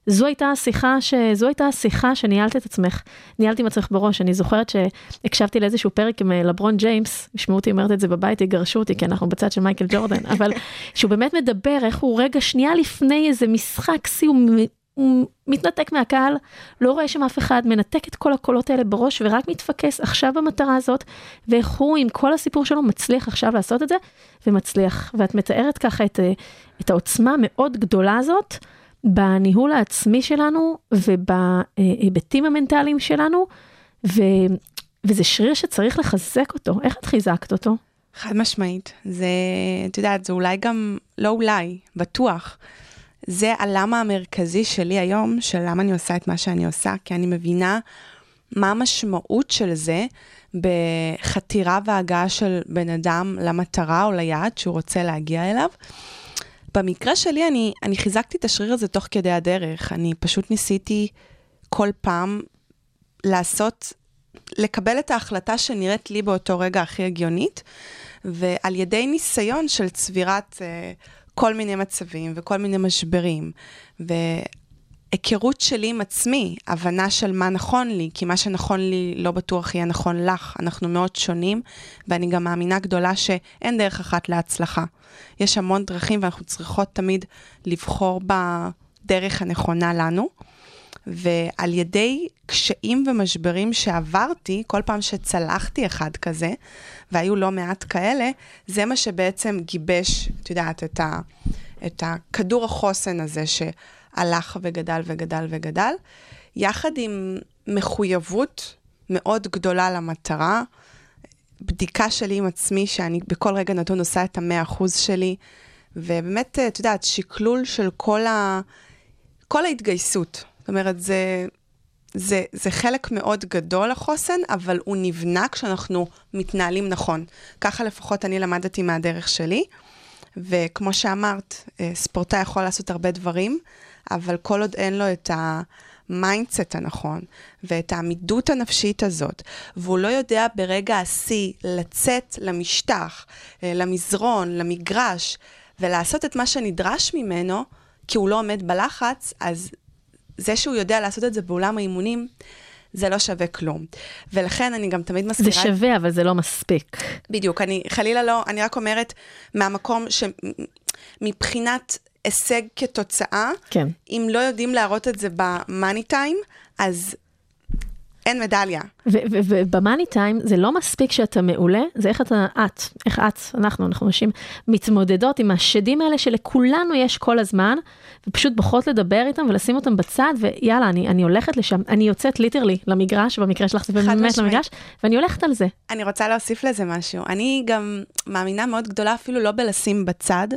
זו הייתה השיחה, ש... זו הייתה השיחה שניהלת את עצמך, ניהלתי עם עצמך בראש. אני זוכרת שהקשבתי לאיזשהו פרק עם אה, לברון ג'יימס, ישמעו אותי אומרת את זה בבית, יגרשו אותי, כי אנחנו בצד של מייקל ג'ורדן, אבל שהוא באמת מדבר איך הוא רגע שנייה לפני איזה משחק הוא, הוא מתנתק מהקהל, לא רואה שם אף אחד, מנתק את כל הקולות האלה בראש ורק מתפקס עכשיו במטרה הזאת, ואיך הוא עם כל הסיפור שלו מצליח עכשיו לעשות את זה, ומצליח. ואת מתארת ככה את, אה, את העוצמה המאוד גדולה הזאת. בניהול העצמי שלנו ובהיבטים המנטליים שלנו, ו, וזה שריר שצריך לחזק אותו. איך את חיזקת אותו? חד משמעית. זה, את יודעת, זה אולי גם, לא אולי, בטוח. זה הלמה המרכזי שלי היום, של למה אני עושה את מה שאני עושה, כי אני מבינה מה המשמעות של זה בחתירה והגעה של בן אדם למטרה או ליעד שהוא רוצה להגיע אליו. במקרה שלי, אני, אני חיזקתי את השריר הזה תוך כדי הדרך. אני פשוט ניסיתי כל פעם לעשות, לקבל את ההחלטה שנראית לי באותו רגע הכי הגיונית, ועל ידי ניסיון של צבירת uh, כל מיני מצבים וכל מיני משברים, והיכרות שלי עם עצמי, הבנה של מה נכון לי, כי מה שנכון לי לא בטוח יהיה נכון לך. אנחנו מאוד שונים, ואני גם מאמינה גדולה שאין דרך אחת להצלחה. יש המון דרכים ואנחנו צריכות תמיד לבחור בדרך הנכונה לנו. ועל ידי קשיים ומשברים שעברתי, כל פעם שצלחתי אחד כזה, והיו לא מעט כאלה, זה מה שבעצם גיבש, את יודעת, את, ה, את הכדור החוסן הזה שהלך וגדל וגדל וגדל, יחד עם מחויבות מאוד גדולה למטרה, בדיקה שלי עם עצמי, שאני בכל רגע נתון עושה את המאה אחוז שלי, ובאמת, את יודעת, שקלול של כל, ה... כל ההתגייסות. זאת אומרת, זה, זה, זה חלק מאוד גדול החוסן, אבל הוא נבנה כשאנחנו מתנהלים נכון. ככה לפחות אני למדתי מהדרך שלי. וכמו שאמרת, אה, ספורטאי יכול לעשות הרבה דברים, אבל כל עוד אין לו את ה mindset הנכון, ואת העמידות הנפשית הזאת, והוא לא יודע ברגע השיא לצאת למשטח, אה, למזרון, למגרש, ולעשות את מה שנדרש ממנו, כי הוא לא עומד בלחץ, אז זה שהוא יודע לעשות את זה באולם האימונים, זה לא שווה כלום. ולכן אני גם תמיד מזכירה... זה שווה, אבל זה לא מספיק. בדיוק, אני חלילה לא, אני רק אומרת מהמקום שמבחינת הישג כתוצאה, כן. אם לא יודעים להראות את זה במאני טיים, אז אין מדליה. ובמאני טיים זה לא מספיק שאתה מעולה, זה איך אתה, את, איך את, אנחנו, אנחנו נשים, מתמודדות עם השדים האלה שלכולנו יש כל הזמן, ופשוט בוחרות לדבר איתם ולשים אותם בצד, ויאללה, אני, אני הולכת לשם, אני יוצאת ליטרלי למגרש, במקרה שלך זה באמת למגרש, ואני הולכת על זה. אני רוצה להוסיף לזה משהו. אני גם מאמינה מאוד גדולה אפילו לא בלשים בצד.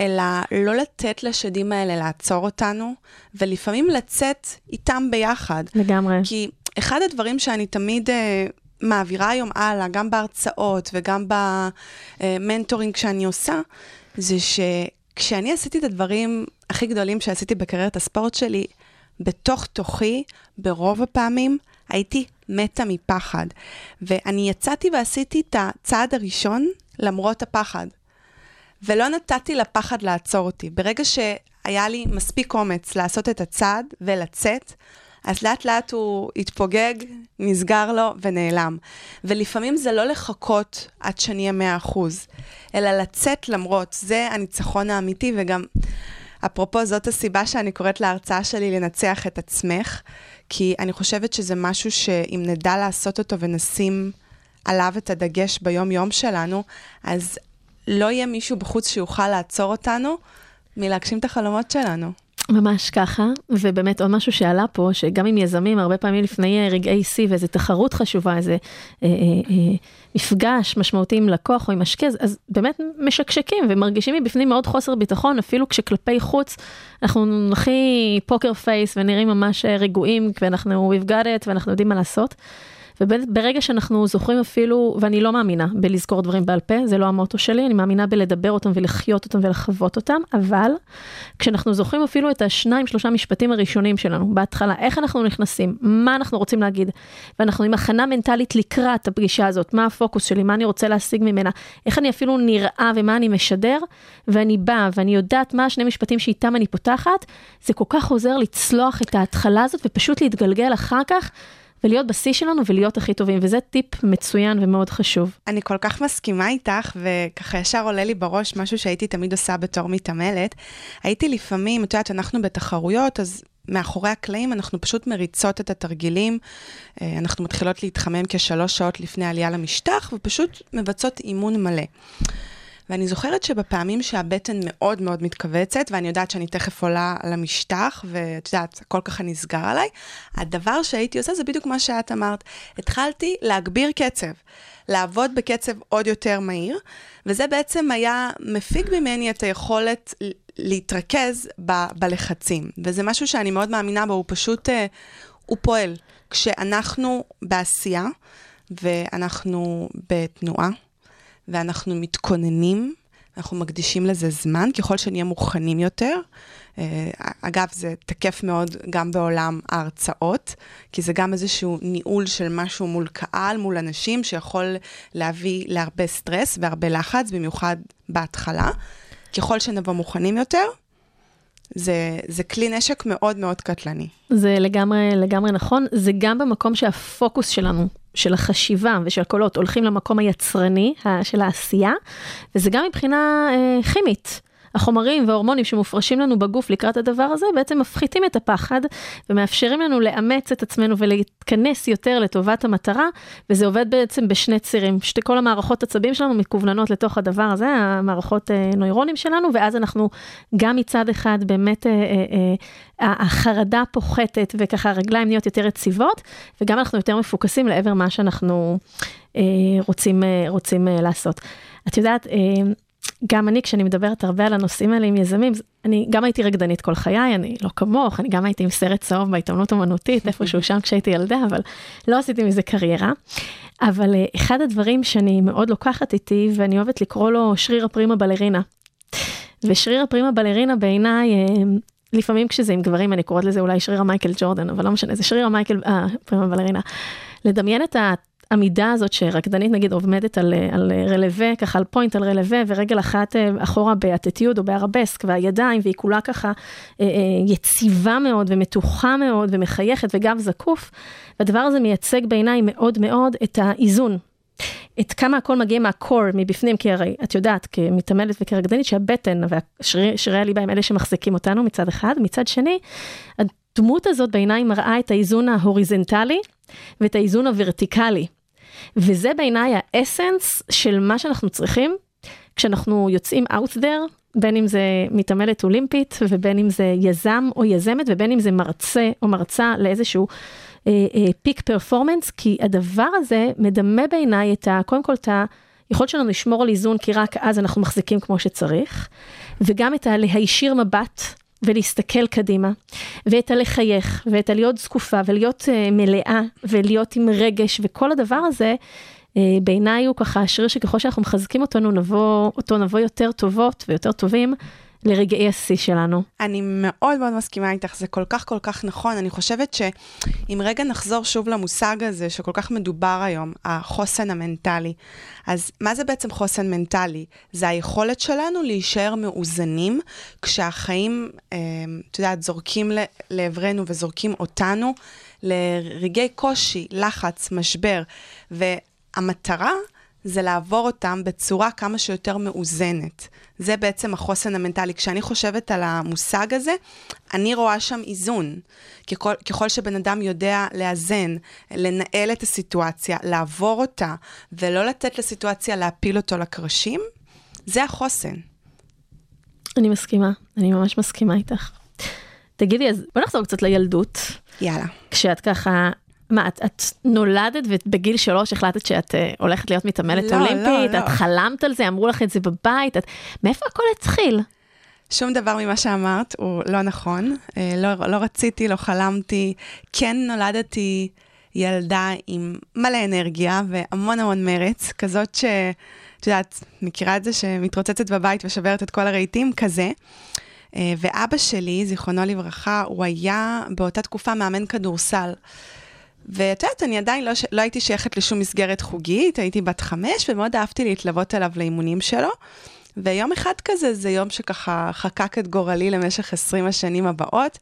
אלא לא לתת לשדים האלה לעצור אותנו, ולפעמים לצאת איתם ביחד. לגמרי. כי אחד הדברים שאני תמיד uh, מעבירה היום הלאה, גם בהרצאות וגם במנטורינג שאני עושה, זה שכשאני עשיתי את הדברים הכי גדולים שעשיתי בקריירת הספורט שלי, בתוך תוכי, ברוב הפעמים, הייתי מתה מפחד. ואני יצאתי ועשיתי את הצעד הראשון למרות הפחד. ולא נתתי לפחד לעצור אותי. ברגע שהיה לי מספיק אומץ לעשות את הצעד ולצאת, אז לאט לאט הוא התפוגג, נסגר לו ונעלם. ולפעמים זה לא לחכות עד שאני אהיה 100%, אלא לצאת למרות, זה הניצחון האמיתי, וגם, אפרופו, זאת הסיבה שאני קוראת להרצאה שלי לנצח את עצמך, כי אני חושבת שזה משהו שאם נדע לעשות אותו ונשים עליו את הדגש ביום-יום שלנו, אז לא יהיה מישהו בחוץ שיוכל לעצור אותנו מלהגשים את החלומות שלנו. ממש ככה, ובאמת עוד משהו שעלה פה, שגם עם יזמים, הרבה פעמים לפני רגעי שיא ואיזו תחרות חשובה, איזה אה, אה, אה, מפגש משמעותי עם לקוח או עם משקיע, אז באמת משקשקים ומרגישים מבפנים מאוד חוסר ביטחון, אפילו כשכלפי חוץ אנחנו הכי פוקר פייס ונראים ממש רגועים, ואנחנו we've got it ואנחנו יודעים מה לעשות. וברגע שאנחנו זוכרים אפילו, ואני לא מאמינה בלזכור דברים בעל פה, זה לא המוטו שלי, אני מאמינה בלדבר אותם ולחיות אותם ולחוות אותם, אבל כשאנחנו זוכרים אפילו את השניים, שלושה משפטים הראשונים שלנו, בהתחלה, איך אנחנו נכנסים, מה אנחנו רוצים להגיד, ואנחנו עם הכנה מנטלית לקראת הפגישה הזאת, מה הפוקוס שלי, מה אני רוצה להשיג ממנה, איך אני אפילו נראה ומה אני משדר, ואני באה ואני יודעת מה השני משפטים שאיתם אני פותחת, זה כל כך עוזר לצלוח את ההתחלה הזאת ופשוט להתגלגל אחר כך. ולהיות בשיא שלנו ולהיות הכי טובים, וזה טיפ מצוין ומאוד חשוב. אני כל כך מסכימה איתך, וככה ישר עולה לי בראש משהו שהייתי תמיד עושה בתור מתעמלת. הייתי לפעמים, את יודעת, אנחנו בתחרויות, אז מאחורי הקלעים אנחנו פשוט מריצות את התרגילים. אה, אנחנו מתחילות להתחמם כשלוש שעות לפני העלייה למשטח, ופשוט מבצעות אימון מלא. ואני זוכרת שבפעמים שהבטן מאוד מאוד מתכווצת, ואני יודעת שאני תכף עולה על המשטח, ואת יודעת, הכל ככה נסגר עליי, הדבר שהייתי עושה זה בדיוק מה שאת אמרת. התחלתי להגביר קצב, לעבוד בקצב עוד יותר מהיר, וזה בעצם היה מפיק ממני את היכולת להתרכז ב, בלחצים. וזה משהו שאני מאוד מאמינה בו, הוא פשוט, אה, הוא פועל. כשאנחנו בעשייה, ואנחנו בתנועה, ואנחנו מתכוננים, אנחנו מקדישים לזה זמן, ככל שנהיה מוכנים יותר. אה, אגב, זה תקף מאוד גם בעולם ההרצאות, כי זה גם איזשהו ניהול של משהו מול קהל, מול אנשים, שיכול להביא להרבה סטרס והרבה לחץ, במיוחד בהתחלה. ככל שנבוא מוכנים יותר, זה, זה כלי נשק מאוד מאוד קטלני. זה לגמרי, לגמרי נכון. זה גם במקום שהפוקוס שלנו, של החשיבה ושל הקולות, הולכים למקום היצרני של העשייה, וזה גם מבחינה אה, כימית. החומרים וההורמונים שמופרשים לנו בגוף לקראת הדבר הזה, בעצם מפחיתים את הפחד ומאפשרים לנו לאמץ את עצמנו ולהתכנס יותר לטובת המטרה, וזה עובד בעצם בשני צירים. שתי כל המערכות עצבים שלנו מקווננות לתוך הדבר הזה, המערכות אה, נוירונים שלנו, ואז אנחנו גם מצד אחד באמת, אה, אה, אה, החרדה פוחתת וככה הרגליים נהיות יותר יציבות, וגם אנחנו יותר מפוקסים לעבר מה שאנחנו אה, רוצים, אה, רוצים אה, לעשות. את יודעת, אה, גם אני, כשאני מדברת הרבה על הנושאים האלה עם יזמים, אני גם הייתי רקדנית כל חיי, אני לא כמוך, אני גם הייתי עם סרט צהוב בעיתונות אמנותית, איפשהו שם כשהייתי ילדה, אבל לא עשיתי מזה קריירה. אבל אה, אחד הדברים שאני מאוד לוקחת איתי, ואני אוהבת לקרוא לו שריר הפרימה בלרינה. ושריר הפרימה בלרינה בעיניי, אה, לפעמים כשזה עם גברים, אני קוראת לזה אולי שריר המייקל ג'ורדן, אבל לא משנה, זה שריר המייקל, אה, פרימה בלרינה. לדמיין את העמידה הזאת שרקדנית נגיד עומדת על, על רלווה, ככה על פוינט על רלווה, ורגל אחת אה, אחורה באטיטיוד או בארבסק, והידיים, והיא כולה ככה אה, אה, יציבה מאוד ומתוחה מאוד ומחייכת וגב זקוף, והדבר הזה מייצג בעיניי מאוד מאוד את האיזון. את כמה הכל מגיע מהקור, מבפנים, כי הרי את יודעת, כמתעמלת וכרקדנית, שהבטן ושרירי הליבה הם אלה שמחזיקים אותנו מצד אחד, מצד שני, הדמות הזאת בעיניי מראה את האיזון ההוריזנטלי ואת האיזון הוורטיקלי. וזה בעיניי האסנס של מה שאנחנו צריכים כשאנחנו יוצאים out there, בין אם זה מתעמלת אולימפית ובין אם זה יזם או יזמת ובין אם זה מרצה או מרצה לאיזשהו פיק אה, פרפורמנס, אה, כי הדבר הזה מדמה בעיניי את ה... קודם כל את היכולת שלנו לשמור על איזון, כי רק אז אנחנו מחזיקים כמו שצריך, וגם את הלהישיר מבט ולהסתכל קדימה, ואת הלחייך, ואת הלהיות זקופה, ולהיות uh, מלאה, ולהיות עם רגש, וכל הדבר הזה, uh, בעיניי הוא ככה שריר שככל שאנחנו מחזקים אותנו, נבוא, אותו נבוא יותר טובות ויותר טובים. לרגעי השיא שלנו. אני מאוד מאוד מסכימה איתך, זה כל כך כל כך נכון. אני חושבת שאם רגע נחזור שוב למושג הזה שכל כך מדובר היום, החוסן המנטלי, אז מה זה בעצם חוסן מנטלי? זה היכולת שלנו להישאר מאוזנים כשהחיים, אה, את יודעת, זורקים לעברנו וזורקים אותנו לרגעי קושי, לחץ, משבר. והמטרה זה לעבור אותם בצורה כמה שיותר מאוזנת. זה בעצם החוסן המנטלי. כשאני חושבת על המושג הזה, אני רואה שם איזון. ככל, ככל שבן אדם יודע לאזן, לנהל את הסיטואציה, לעבור אותה, ולא לתת לסיטואציה להפיל אותו לקרשים, זה החוסן. אני מסכימה, אני ממש מסכימה איתך. תגידי, אז בוא נחזור קצת לילדות. יאללה. כשאת ככה מה, את, את נולדת ובגיל שלוש החלטת שאת uh, הולכת להיות מתעמלת לא, אולימפית? לא, לא. את חלמת על זה? אמרו לך את זה בבית? את... מאיפה הכל התחיל? שום דבר ממה שאמרת הוא לא נכון. אה, לא, לא רציתי, לא חלמתי. כן נולדתי ילדה עם מלא אנרגיה והמון המון מרץ, כזאת ש... את יודעת, מכירה את זה שמתרוצצת בבית ושוברת את כל הרהיטים? כזה. אה, ואבא שלי, זיכרונו לברכה, הוא היה באותה תקופה מאמן כדורסל. ואת יודעת, אני עדיין לא, לא הייתי שייכת לשום מסגרת חוגית, הייתי בת חמש, ומאוד אהבתי להתלוות אליו לאימונים שלו. ויום אחד כזה, זה יום שככה חקק את גורלי למשך 20 השנים הבאות.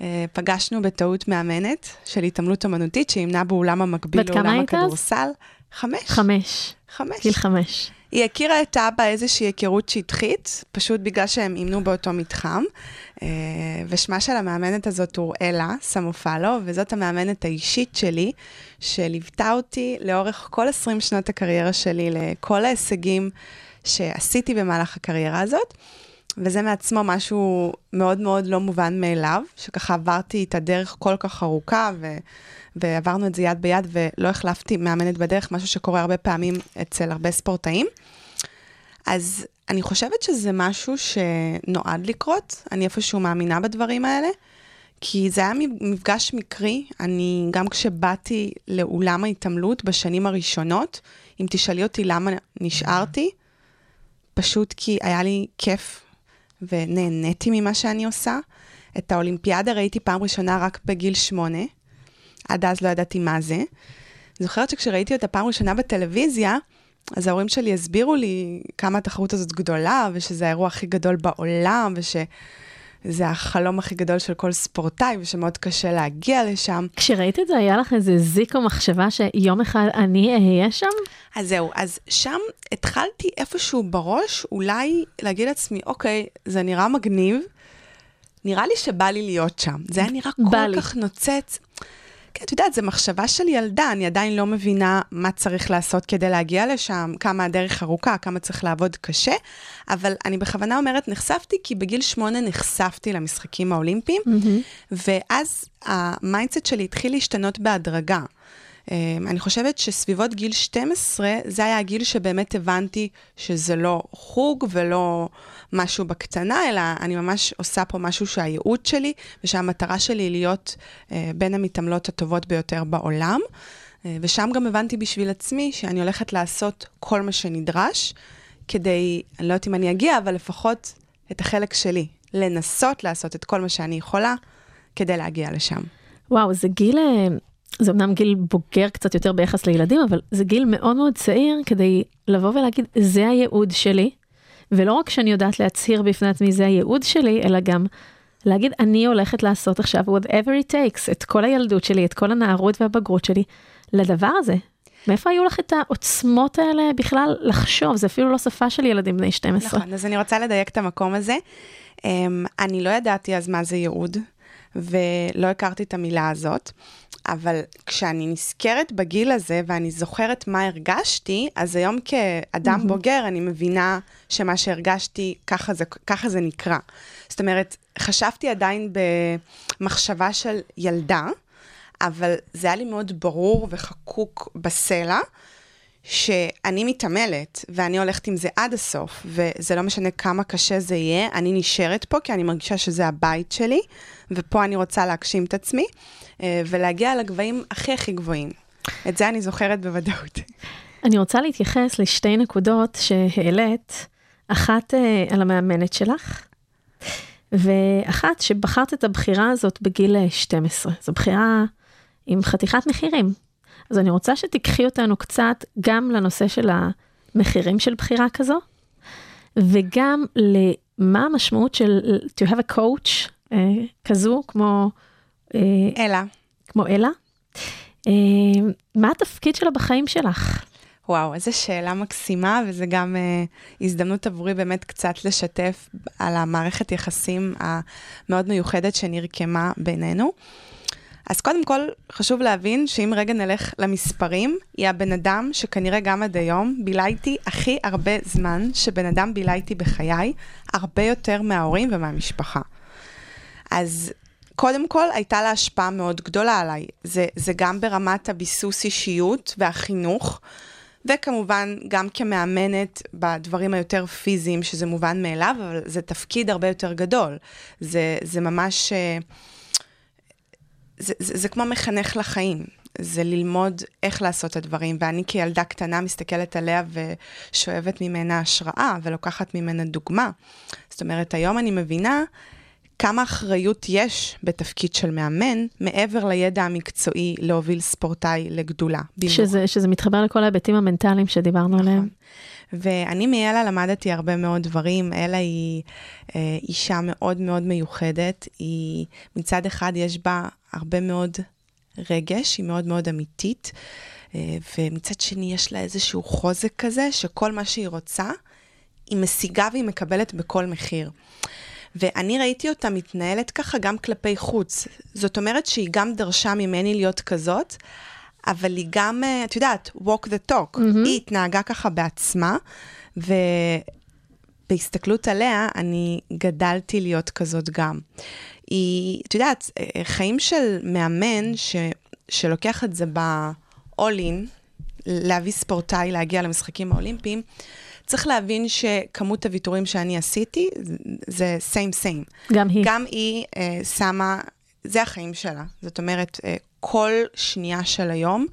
אה, פגשנו בטעות מאמנת של התעמלות אמנותית, שאימנה באולם המקביל לאולם הכדורסל. חמש. חמש. חמש. גיל חמש. היא הכירה את אבא איזושהי היכרות שטחית, פשוט בגלל שהם אימנו באותו מתחם. אה, ושמה של המאמנת הזאת הוא אלה סמופלו, וזאת המאמנת האישית שלי, שליוותה אותי לאורך כל 20 שנות הקריירה שלי, לכל ההישגים שעשיתי במהלך הקריירה הזאת. וזה מעצמו משהו מאוד מאוד לא מובן מאליו, שככה עברתי את הדרך כל כך ארוכה, ו... ועברנו את זה יד ביד, ולא החלפתי מאמנת בדרך, משהו שקורה הרבה פעמים אצל הרבה ספורטאים. אז אני חושבת שזה משהו שנועד לקרות, אני איפשהו מאמינה בדברים האלה, כי זה היה מפגש מקרי. אני, גם כשבאתי לאולם ההתעמלות בשנים הראשונות, אם תשאלי אותי למה נשארתי, פשוט כי היה לי כיף ונהניתי ממה שאני עושה. את האולימפיאדה ראיתי פעם ראשונה רק בגיל שמונה, עד אז לא ידעתי מה זה. זוכרת שכשראיתי אותה פעם ראשונה בטלוויזיה, אז ההורים שלי הסבירו לי כמה התחרות הזאת גדולה, ושזה האירוע הכי גדול בעולם, ושזה החלום הכי גדול של כל ספורטאי, ושמאוד קשה להגיע לשם. כשראית את זה, היה לך איזה זיק או מחשבה שיום אחד אני אהיה שם? אז זהו, אז שם התחלתי איפשהו בראש, אולי להגיד לעצמי, אוקיי, זה נראה מגניב, נראה לי שבא לי להיות שם. זה היה נראה כל לי. כך נוצץ. כן, את יודעת, זו מחשבה של ילדה, אני עדיין לא מבינה מה צריך לעשות כדי להגיע לשם, כמה הדרך ארוכה, כמה צריך לעבוד קשה, אבל אני בכוונה אומרת, נחשפתי כי בגיל שמונה נחשפתי למשחקים האולימפיים, mm-hmm. ואז ה mindset שלי התחיל להשתנות בהדרגה. אמ, אני חושבת שסביבות גיל 12, זה היה הגיל שבאמת הבנתי שזה לא חוג ולא משהו בקטנה, אלא אני ממש עושה פה משהו שהייעוד שלי, ושהמטרה שלי להיות אה, בין המתעמלות הטובות ביותר בעולם. אה, ושם גם הבנתי בשביל עצמי שאני הולכת לעשות כל מה שנדרש, כדי, אני לא יודעת אם אני אגיע, אבל לפחות את החלק שלי, לנסות לעשות את כל מה שאני יכולה כדי להגיע לשם. וואו, זה גיל אה, זה אמנם גיל בוגר קצת יותר ביחס לילדים, אבל זה גיל מאוד מאוד צעיר כדי לבוא ולהגיד, זה הייעוד שלי, ולא רק שאני יודעת להצהיר בפני עצמי, זה הייעוד שלי, אלא גם להגיד, אני הולכת לעשות עכשיו whatever it takes, את כל הילדות שלי, את כל הנערות והבגרות שלי, לדבר הזה. מאיפה היו לך את העוצמות האלה בכלל לחשוב? זה אפילו לא שפה של ילדים בני 12. נכון, אז אני רוצה לדייק את המקום הזה. Um, אני לא ידעתי אז מה זה ייעוד, ולא הכרתי את המילה הזאת. אבל כשאני נזכרת בגיל הזה ואני זוכרת מה הרגשתי, אז היום כאדם mm-hmm. בוגר אני מבינה שמה שהרגשתי, ככה זה, ככה זה נקרא. זאת אומרת, חשבתי עדיין במחשבה של ילדה, אבל זה היה לי מאוד ברור וחקוק בסלע, שאני מתעמלת, ואני הולכת עם זה עד הסוף, וזה לא משנה כמה קשה זה יהיה, אני נשארת פה, כי אני מרגישה שזה הבית שלי, ופה אני רוצה להגשים את עצמי, אה, ולהגיע לגבהים הכי הכי גבוהים. את זה אני זוכרת בוודאות. אני רוצה להתייחס לשתי נקודות שהעלית, אחת אה, על המאמנת שלך, ואחת שבחרת את הבחירה הזאת בגיל 12. זו בחירה עם חתיכת מחירים. אז אני רוצה שתיקחי אותנו קצת גם לנושא של המחירים של בחירה כזו, וגם למה המשמעות של to have a coach אה, כזו, כמו... אה, אלה. כמו אלה. אה, מה התפקיד שלה בחיים שלך? וואו, איזו שאלה מקסימה, וזו גם אה, הזדמנות עבורי באמת קצת לשתף על המערכת יחסים המאוד מיוחדת שנרקמה בינינו. אז קודם כל, חשוב להבין שאם רגע נלך למספרים, היא הבן אדם שכנראה גם עד היום בילה איתי הכי הרבה זמן שבן אדם בילה איתי בחיי, הרבה יותר מההורים ומהמשפחה. אז קודם כל, הייתה לה השפעה מאוד גדולה עליי. זה, זה גם ברמת הביסוס אישיות והחינוך, וכמובן גם כמאמנת בדברים היותר פיזיים, שזה מובן מאליו, אבל זה תפקיד הרבה יותר גדול. זה, זה ממש... אה, זה, זה, זה כמו מחנך לחיים. זה ללמוד איך לעשות את הדברים, ואני כילדה קטנה מסתכלת עליה ושואבת ממנה השראה ולוקחת ממנה דוגמה. זאת אומרת, היום אני מבינה כמה אחריות יש בתפקיד של מאמן, מעבר לידע המקצועי להוביל ספורטאי לגדולה. שזה, שזה מתחבר לכל ההיבטים המנטליים שדיברנו נכון. עליהם. ואני מאלה למדתי הרבה מאוד דברים. אלה היא אה, אישה מאוד מאוד מיוחדת. היא, מצד אחד יש בה הרבה מאוד רגש, היא מאוד מאוד אמיתית, אה, ומצד שני יש לה איזשהו חוזק כזה, שכל מה שהיא רוצה, היא משיגה והיא מקבלת בכל מחיר. ואני ראיתי אותה מתנהלת ככה גם כלפי חוץ. זאת אומרת שהיא גם דרשה ממני להיות כזאת, אבל היא גם, אה, את יודעת, walk the talk. Mm-hmm. היא התנהגה ככה בעצמה, ובהסתכלות עליה, אני גדלתי להיות כזאת גם. היא, את יודעת, אה, חיים של מאמן ש, שלוקח את זה ב-all in, להביא ספורטאי להגיע למשחקים האולימפיים, צריך להבין שכמות הוויתורים שאני עשיתי, זה same same. גם היא. גם היא uh, שמה, זה החיים שלה. זאת אומרת, uh, כל שנייה של היום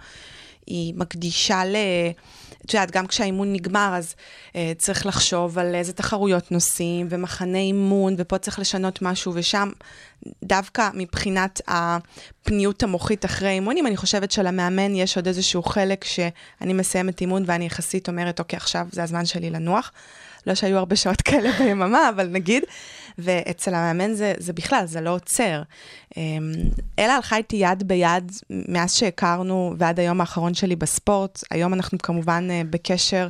היא מקדישה ל... את יודעת, גם כשהאימון נגמר, אז uh, צריך לחשוב על איזה תחרויות נוסעים, ומחנה אימון, ופה צריך לשנות משהו, ושם, דווקא מבחינת הפניות המוחית אחרי אימונים, אני חושבת שלמאמן יש עוד איזשהו חלק שאני מסיימת אימון ואני יחסית אומרת, אוקיי, עכשיו זה הזמן שלי לנוח. לא שהיו הרבה שעות כאלה ביממה, אבל נגיד, ואצל המאמן זה, זה בכלל, זה לא עוצר. אמ, אלה הלכה איתי יד ביד מאז שהכרנו ועד היום האחרון שלי בספורט. היום אנחנו כמובן אה, בקשר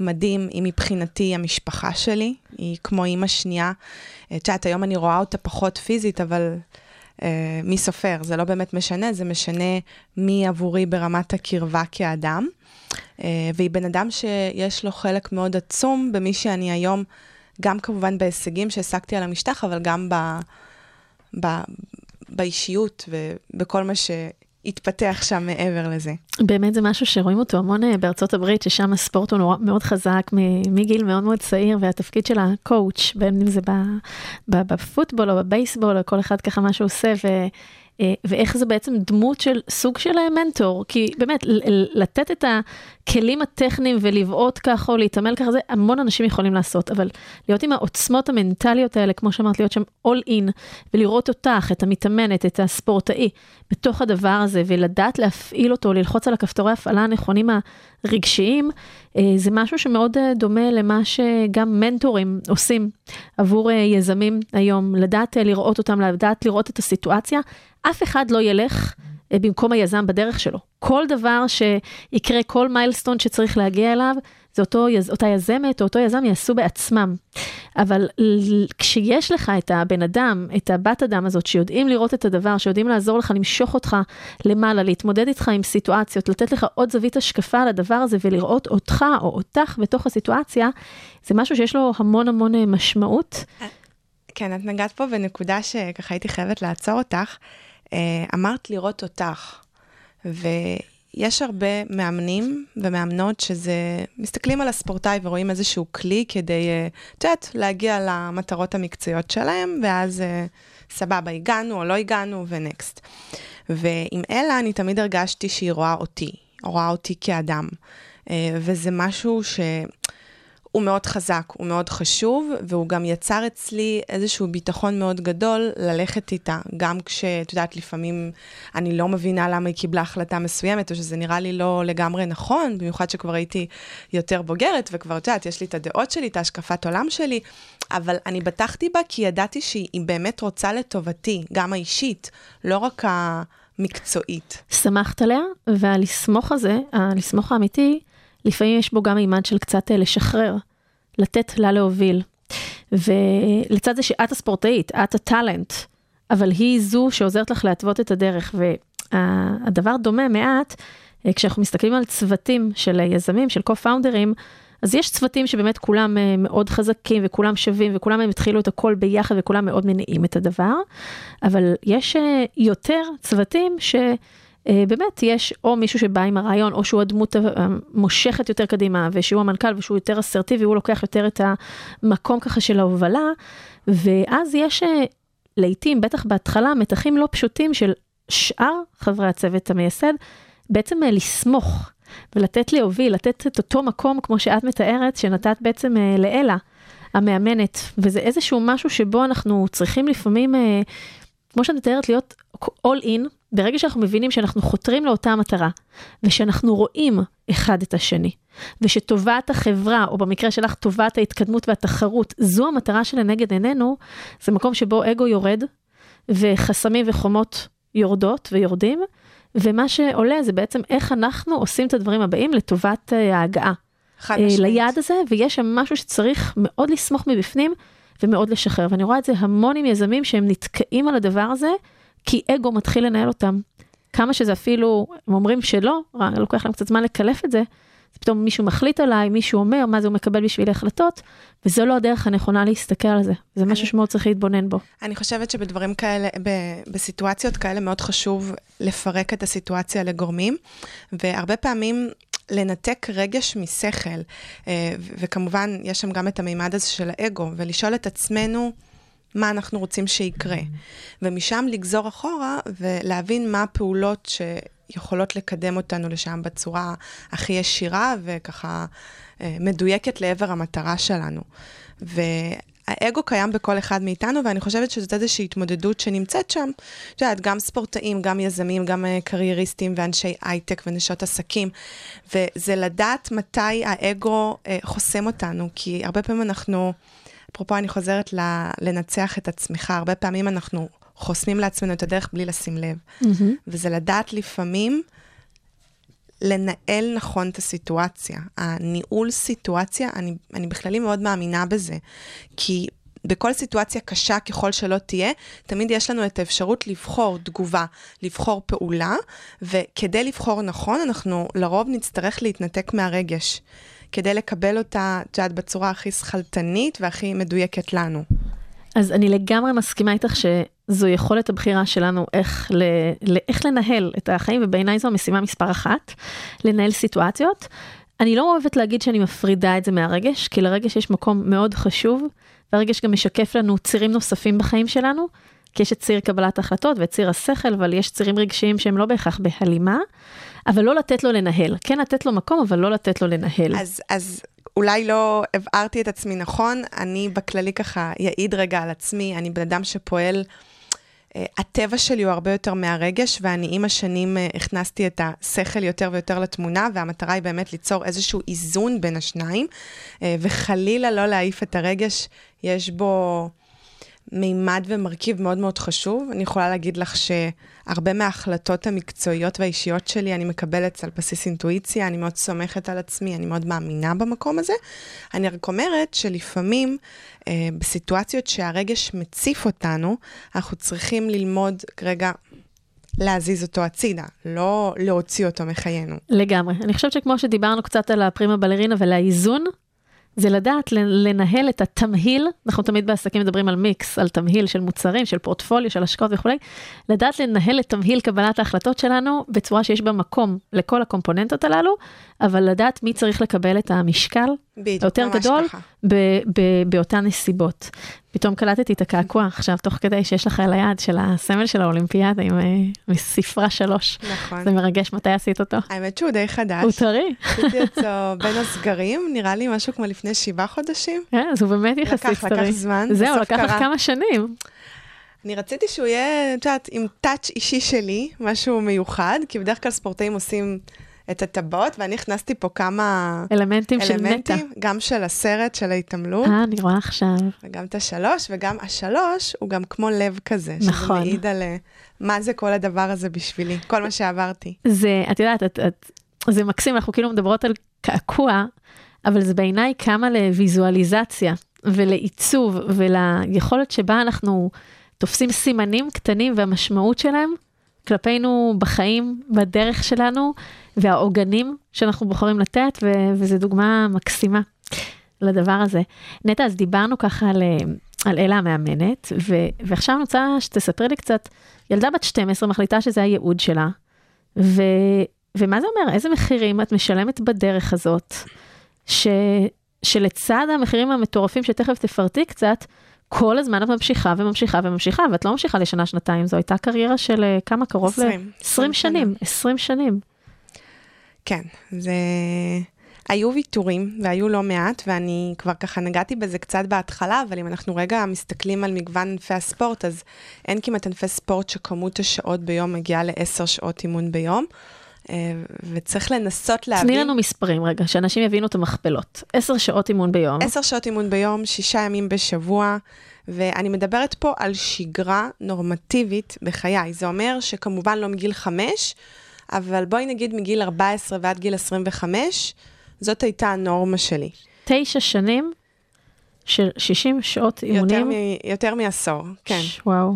מדהים, היא מבחינתי המשפחה שלי, היא כמו אימא שנייה. את יודעת, היום אני רואה אותה פחות פיזית, אבל... Uh, מי סופר, זה לא באמת משנה, זה משנה מי עבורי ברמת הקרבה כאדם. Uh, והיא בן אדם שיש לו חלק מאוד עצום במי שאני היום, גם כמובן בהישגים שהשגתי על המשטח, אבל גם ב, ב, באישיות ובכל מה שהתפתח שם מעבר לזה. באמת זה משהו שרואים אותו המון אה, בארצות הברית, ששם הספורט הוא נורא, מאוד חזק מגיל מאוד מאוד צעיר, והתפקיד של הקואוץ', בין אם זה בפוטבול או בבייסבול, או כל אחד ככה מה שהוא עושה, ו... אה, ואיך זה בעצם דמות של סוג של מנטור, כי באמת, לתת את הכלים הטכניים ולבעוט ככה או להתעמל ככה, זה המון אנשים יכולים לעשות, אבל להיות עם העוצמות המנטליות האלה, כמו שאמרת, להיות שם all in, ולראות אותך, את המתאמנת, את הספורטאי, בתוך הדבר הזה, ולדעת להפעיל אותו, ללחוץ על הכפתורי ההפעלה הנכונים הרגשיים, אה, זה משהו שמאוד אה, דומה למה שגם מנטורים עושים עבור יזמים היום, לדעת לראות אותם, לדעת לראות את הסיטואציה. אף אחד לא ילך אה, במקום היזם בדרך שלו. כל דבר שיקרה, כל מיילסטון שצריך להגיע אליו, זה אותו, אותה יזמת או אותו יזם יעשו בעצמם. אבל כשיש לך את הבן אדם, את הבת אדם הזאת, שיודעים לראות את הדבר, שיודעים לעזור לך, למשוך אותך למעלה, להתמודד איתך עם סיטואציות, לתת לך עוד זווית השקפה על הדבר הזה ולראות אותך או אותך בתוך הסיטואציה, זה משהו שיש לו המון המון אה, משמעות. כן, את נגעת פה בנקודה שככה הייתי חייבת לעצור אותך. אה, אמרת לראות אותך, ויש הרבה מאמנים ומאמנות שזה, מסתכלים על הספורטאי ורואים איזשהו כלי כדי, אה, את יודעת, להגיע למטרות המקצועיות שלהם, ואז אה, סבבה, הגענו או לא הגענו, ונקסט. ועם אלה אני תמיד הרגשתי שהיא רואה אותי, רואה אותי כאדם. וזה משהו ש... הוא מאוד חזק, הוא מאוד חשוב, והוא גם יצר אצלי איזשהו ביטחון מאוד גדול ללכת איתה, גם כשאת יודעת, לפעמים אני לא מבינה למה היא קיבלה החלטה מסוימת, או שזה נראה לי לא לגמרי נכון, במיוחד שכבר הייתי יותר בוגרת, וכבר, את יודעת, יש לי את הדעות שלי, את ההשקפת עולם שלי, אבל אני בטחתי בה כי ידעתי שהיא באמת רוצה לטובתי, גם האישית, לא רק המקצועית. שמחת עליה, והלסמוך הזה, הלסמוך האמיתי, לפעמים יש בו גם מימד של קצת אה, לשחרר, לתת לה להוביל. ולצד זה שאת הספורטאית, את הטאלנט, אבל היא זו שעוזרת לך להתוות את הדרך. והדבר דומה מעט, אה, כשאנחנו מסתכלים על צוותים של יזמים, של co-founders, אז יש צוותים שבאמת כולם אה, מאוד חזקים וכולם שווים וכולם הם התחילו את הכל ביחד וכולם מאוד מניעים את הדבר, אבל יש יותר צוותים ש... אה, באמת יש או מישהו שבא עם הרעיון, או שהוא הדמות המושכת יותר קדימה, ושהוא המנכ"ל ושהוא יותר אסרטיבי, הוא לוקח יותר את המקום ככה של ההובלה, ואז יש אה, לעתים, בטח בהתחלה, מתחים לא פשוטים של שאר חברי הצוות המייסד, בעצם אה, לסמוך ולתת להוביל, לתת את אותו מקום, כמו שאת מתארת, שנתת בעצם לאלה, המאמנת, וזה איזשהו משהו שבו אנחנו צריכים לפעמים, כמו שאת מתארת, להיות all in, ברגע שאנחנו מבינים שאנחנו חותרים לאותה מטרה, ושאנחנו רואים אחד את השני, ושטובת החברה, או במקרה שלך טובת ההתקדמות והתחרות, זו המטרה שלנגד עינינו, זה מקום שבו אגו יורד, וחסמים וחומות יורדות ויורדים, ומה שעולה זה בעצם איך אנחנו עושים את הדברים הבאים לטובת אה, ההגעה. חד משמעית. ליעד הזה, ויש שם משהו שצריך מאוד לסמוך מבפנים ומאוד לשחרר. ואני רואה את זה המון עם יזמים שהם נתקעים על הדבר הזה, כי אגו מתחיל לנהל אותם. כמה שזה אפילו, הם אומרים שלא, לוקח להם קצת זמן לקלף את זה, אז פתאום מישהו מחליט עליי, מישהו אומר מה זה הוא מקבל בשבילי החלטות, וזו לא הדרך הנכונה להסתכל על זה. זה אני, משהו שמאוד צריך להתבונן בו. אני חושבת שבדברים כאלה, ב, בסיטואציות כאלה מאוד חשוב לפרק את הסיטואציה לגורמים, והרבה פעמים לנתק רגש משכל, אה, וכמובן, יש שם גם את המימד הזה של האגו, ולשאול את עצמנו, מה אנחנו רוצים שיקרה. ומשם לגזור אחורה ולהבין מה הפעולות שיכולות לקדם אותנו לשם בצורה הכי ישירה וככה אה, מדויקת לעבר המטרה שלנו. והאגו קיים בכל אחד מאיתנו, ואני חושבת שזאת איזושהי התמודדות שנמצאת שם. את יודעת, גם ספורטאים, גם יזמים, גם אה, קרייריסטים ואנשי הייטק ונשות עסקים. וזה לדעת מתי האגו אה, חוסם אותנו, כי הרבה פעמים אנחנו... אפרופו, אני חוזרת לנצח את עצמך, הרבה פעמים אנחנו חוסמים לעצמנו את הדרך בלי לשים לב. Mm-hmm. וזה לדעת לפעמים לנהל נכון את הסיטואציה. הניהול סיטואציה, אני, אני בכללי מאוד מאמינה בזה. כי בכל סיטואציה קשה ככל שלא תהיה, תמיד יש לנו את האפשרות לבחור תגובה, לבחור פעולה, וכדי לבחור נכון, אנחנו לרוב נצטרך להתנתק מהרגש. כדי לקבל אותה, את יודעת, בצורה הכי שכלתנית והכי מדויקת לנו. אז אני לגמרי מסכימה איתך שזו יכולת הבחירה שלנו איך, ל, ל, איך לנהל את החיים, ובעיניי זו המשימה מספר אחת, לנהל סיטואציות. אני לא אוהבת להגיד שאני מפרידה את זה מהרגש, כי לרגש יש מקום מאוד חשוב, והרגש גם משקף לנו צירים נוספים בחיים שלנו, כי יש את ציר קבלת החלטות ואת ציר השכל, אבל יש צירים רגשיים שהם לא בהכרח בהלימה. אבל לא לתת לו לנהל. כן לתת לו מקום, אבל לא לתת לו לנהל. אז, אז אולי לא הבהרתי את עצמי נכון, אני בכללי ככה יעיד רגע על עצמי, אני בן אדם שפועל... Uh, הטבע שלי הוא הרבה יותר מהרגש, ואני עם השנים uh, הכנסתי את השכל יותר ויותר לתמונה, והמטרה היא באמת ליצור איזשהו איזון בין השניים, uh, וחלילה לא להעיף את הרגש, יש בו מימד ומרכיב מאוד מאוד חשוב. אני יכולה להגיד לך שהרבה מההחלטות המקצועיות והאישיות שלי אני מקבלת על בסיס אינטואיציה, אני מאוד סומכת על עצמי, אני מאוד מאמינה במקום הזה. אני רק אומרת שלפעמים אה, בסיטואציות שהרגש מציף אותנו, אנחנו צריכים ללמוד רגע להזיז אותו הצידה, לא להוציא אותו מחיינו. לגמרי. אני חושבת שכמו שדיברנו קצת על הפרימה בלרינה ולאיזון, זה לדעת לנהל את התמהיל, אנחנו תמיד בעסקים מדברים על מיקס, על תמהיל של מוצרים, של פורטפוליו, של השקעות וכולי, לדעת לנהל את תמהיל קבלת ההחלטות שלנו בצורה שיש בה מקום לכל הקומפוננטות הללו, אבל לדעת מי צריך לקבל את המשקל היותר גדול באותן נסיבות. פתאום קלטתי את הקעקוע עכשיו, תוך כדי שיש לך על היד של הסמל של האולימפיאדה עם אה, ספרה שלוש. נכון. זה מרגש, מתי עשית אותו? האמת שהוא די חדש. הוא טרי. עשיתי אותו בין הסגרים, נראה לי משהו כמו לפני שבעה חודשים. כן, אז הוא באמת יחסית טרי. לקח, לקח זמן. זהו, לקח לך כמה שנים. אני רציתי שהוא יהיה, את יודעת, עם טאץ' אישי שלי, משהו מיוחד, כי בדרך כלל ספורטאים עושים את הטבעות, ואני הכנסתי פה כמה... אלמנטים, אלמנטים של נטע. גם של הסרט, של ההתעמלות. אה, אני רואה עכשיו. וגם את השלוש, וגם השלוש הוא גם כמו לב כזה. נכון. שזה מעיד על אה, מה זה כל הדבר הזה בשבילי, כל מה שעברתי. זה, את יודעת, את, את, זה מקסים, אנחנו כאילו מדברות על קעקוע, אבל זה בעיניי כמה לוויזואליזציה ולעיצוב וליכולת שבה אנחנו תופסים סימנים קטנים והמשמעות שלהם כלפינו בחיים, בדרך שלנו, והעוגנים שאנחנו בוחרים לתת, ו- וזו דוגמה מקסימה לדבר הזה. נטע, אז דיברנו ככה על, על אלה המאמנת, ו- ועכשיו אני רוצה שתספרי לי קצת, ילדה בת 12 מחליטה שזה הייעוד שלה, ו- ומה זה אומר? איזה מחירים את משלמת בדרך הזאת, ש- שלצד המחירים המטורפים שתכף תפרטי קצת, כל הזמן את ממשיכה וממשיכה וממשיכה, ואת לא ממשיכה לשנה, שנתיים, זו הייתה קריירה של אה, כמה? קרוב ל-20 שנים, 20 שנים. כן, זה... היו ויתורים, והיו לא מעט, ואני כבר ככה נגעתי בזה קצת בהתחלה, אבל אם אנחנו רגע מסתכלים על מגוון ענפי הספורט, אז אין כמעט ענפי ספורט שכמות השעות ביום מגיעה לעשר שעות אימון ביום. אה, וצריך לנסות להבין... תני לנו מספרים רגע, שאנשים יבינו את המכפלות. עשר שעות אימון ביום. עשר שעות אימון ביום, שישה ימים בשבוע, ואני מדברת פה על שגרה נורמטיבית בחיי. זה אומר שכמובן לא מגיל חמש, אבל בואי נגיד מגיל 14 ועד גיל 25, זאת הייתה הנורמה שלי. תשע שנים של 60 שעות אימונים? יותר, מ, יותר מעשור, כן. ש, וואו.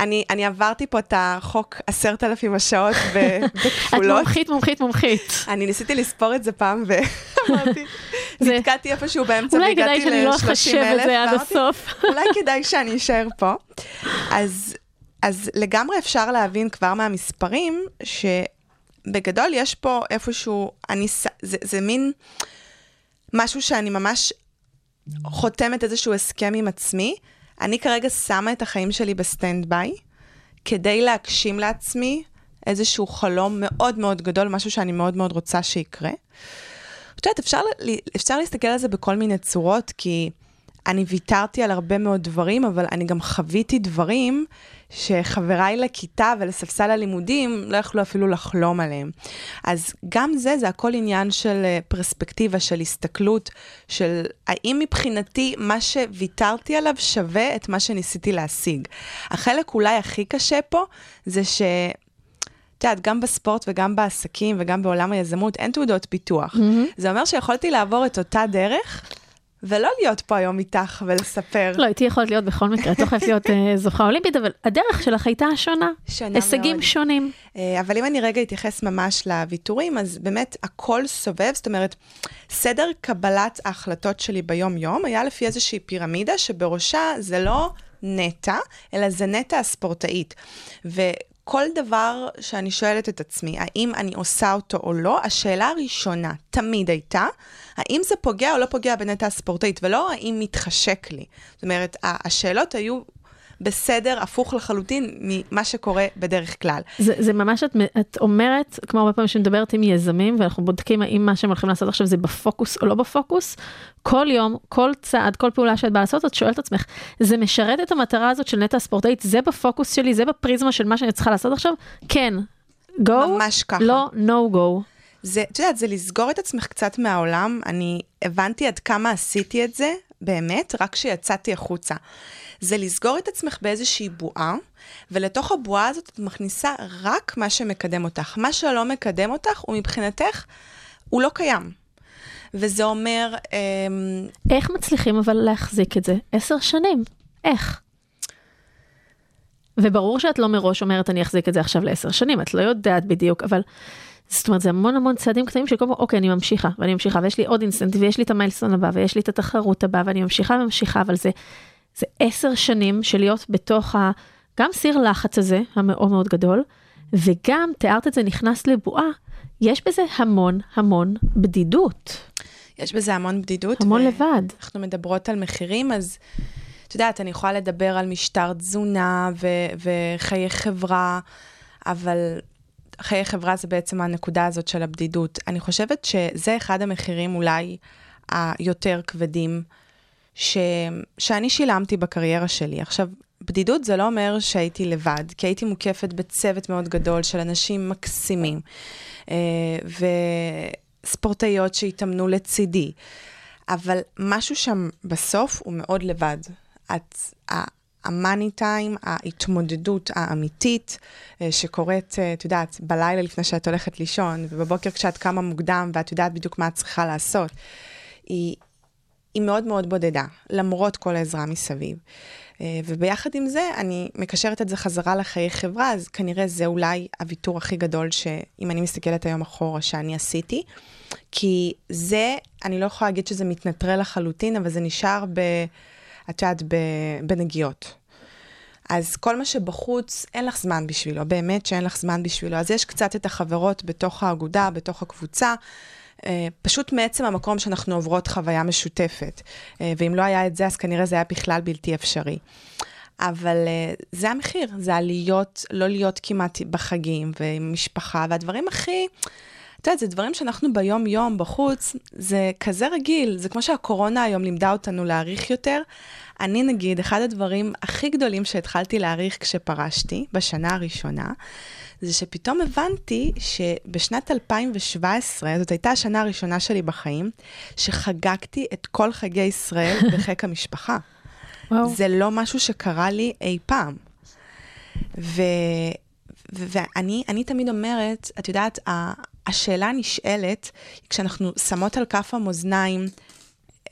אני, אני עברתי פה את החוק עשרת אלפים השעות בכפולות. את מומחית, מומחית, מומחית. אני ניסיתי לספור את זה פעם ואמרתי, נתקעתי איפשהו באמצע והגעתי ל-30 אלף. אולי כדאי שאני לא אחשב את זה עד הסוף. אולי כדאי שאני אשאר פה. אז, אז לגמרי אפשר להבין כבר מהמספרים, בגדול יש פה איפשהו, אני, זה, זה מין משהו שאני ממש חותמת איזשהו הסכם עם עצמי. אני כרגע שמה את החיים שלי ב stand by, כדי להגשים לעצמי איזשהו חלום מאוד מאוד גדול, משהו שאני מאוד מאוד רוצה שיקרה. את יודעת, אפשר, אפשר להסתכל על זה בכל מיני צורות, כי אני ויתרתי על הרבה מאוד דברים, אבל אני גם חוויתי דברים שחבריי לכיתה ולספסל הלימודים לא יכלו אפילו לחלום עליהם. אז גם זה, זה הכל עניין של אה, פרספקטיבה, של הסתכלות, של האם מבחינתי מה שוויתרתי עליו שווה את מה שניסיתי להשיג. החלק אולי הכי קשה פה זה ש... את יודעת, גם בספורט וגם בעסקים וגם בעולם היזמות אין תעודות פיתוח. Mm-hmm. זה אומר שיכולתי לעבור את אותה דרך ולא להיות פה היום איתך ולספר. לא, הייתי יכולת להיות בכל מקרה, את לא חייבת להיות אה, זוכה אולימפית, אבל הדרך שלך הייתה שונה. שונה הישגים מאוד. שונים. אה, אבל אם אני רגע אתייחס ממש לוויתורים, אז באמת הכל סובב, זאת אומרת, סדר קבלת ההחלטות שלי ביום-יום היה לפי איזושהי פירמידה שבראשה זה לא נטע, אלא זה נטע הספורטאית. וכל דבר שאני שואלת את עצמי, האם אני עושה אותו או לא, השאלה הראשונה תמיד הייתה, האם זה פוגע או לא פוגע בנטע הספורטאית, ולא האם מתחשק לי. זאת אומרת, השאלות היו בסדר הפוך לחלוטין ממה שקורה בדרך כלל. זה, זה ממש, את, את אומרת, כמו הרבה פעמים שמדברת עם יזמים, ואנחנו בודקים האם מה שהם הולכים לעשות עכשיו זה בפוקוס או לא בפוקוס, כל יום, כל צעד, כל פעולה שאת באה לעשות, את שואלת את עצמך, זה משרת את המטרה הזאת של נטע הספורטאית, זה בפוקוס שלי, זה בפריזמה של מה שאני צריכה לעשות עכשיו? כן. go, ממש ככה. לא no go. זה, את יודעת, זה לסגור את עצמך קצת מהעולם. אני הבנתי עד כמה עשיתי את זה, באמת, רק כשיצאתי החוצה. זה לסגור את עצמך באיזושהי בועה, ולתוך הבועה הזאת את מכניסה רק מה שמקדם אותך. מה שלא מקדם אותך, הוא מבחינתך, הוא לא קיים. וזה אומר, אמ, איך מצליחים אבל להחזיק את זה? עשר שנים. איך? וברור שאת לא מראש אומרת אני אחזיק את זה עכשיו לעשר שנים, את לא יודעת בדיוק, אבל זאת אומרת זה המון המון צעדים קטנים שכל פעם אוקיי אני ממשיכה ואני ממשיכה ויש לי עוד אינסטנט ויש לי את המיילסון הבא ויש לי את התחרות הבאה ואני ממשיכה וממשיכה אבל זה זה עשר שנים של להיות בתוך ה... גם סיר לחץ הזה המאוד מאוד גדול וגם תיארת את זה נכנס לבועה יש בזה המון המון בדידות יש בזה המון בדידות. המון ו- לבד. אנחנו מדברות על מחירים, אז את יודעת, אני יכולה לדבר על משטר תזונה ו- וחיי חברה, אבל חיי חברה זה בעצם הנקודה הזאת של הבדידות. אני חושבת שזה אחד המחירים אולי היותר כבדים ש- שאני שילמתי בקריירה שלי. עכשיו, בדידות זה לא אומר שהייתי לבד, כי הייתי מוקפת בצוות מאוד גדול של אנשים מקסימים, אה, וספורטאיות שהתאמנו לצידי. אבל משהו שם בסוף הוא מאוד לבד. את, המאני טיים, ההתמודדות האמיתית אה, שקורית, אה, את יודעת, בלילה לפני שאת הולכת לישון, ובבוקר כשאת קמה מוקדם ואת יודעת בדיוק מה את צריכה לעשות, היא, היא מאוד מאוד בודדה, למרות כל העזרה מסביב. אה, וביחד עם זה, אני מקשרת את זה חזרה לחיי חברה, אז כנראה זה אולי הוויתור הכי גדול שאם אני מסתכלת היום אחורה, שאני עשיתי. כי זה, אני לא יכולה להגיד שזה מתנטרל לחלוטין, אבל זה נשאר ב... את יודעת. בנגיעות. אז כל מה שבחוץ, אין לך זמן בשבילו, באמת שאין לך זמן בשבילו. אז יש קצת את החברות בתוך האגודה, בתוך הקבוצה, פשוט מעצם המקום שאנחנו עוברות חוויה משותפת. אה, ואם לא היה את זה, אז כנראה זה היה בכלל בלתי אפשרי. אבל אה, זה המחיר, זה הלהיות, לא להיות כמעט בחגים ועם משפחה, והדברים הכי... את יודעת, זה דברים שאנחנו ביום-יום בחוץ, זה כזה רגיל, זה כמו שהקורונה היום לימדה אותנו להעריך יותר. אני נגיד, אחד הדברים הכי גדולים שהתחלתי להעריך כשפרשתי, בשנה הראשונה, זה שפתאום הבנתי שבשנת 2017, זאת הייתה השנה הראשונה שלי בחיים, שחגגתי את כל חגי ישראל בחיק המשפחה. וואו. זה לא משהו שקרה לי אי פעם. ו... ואני אני תמיד אומרת, את יודעת, השאלה הנשאלת, היא כשאנחנו שמות על כף המאזניים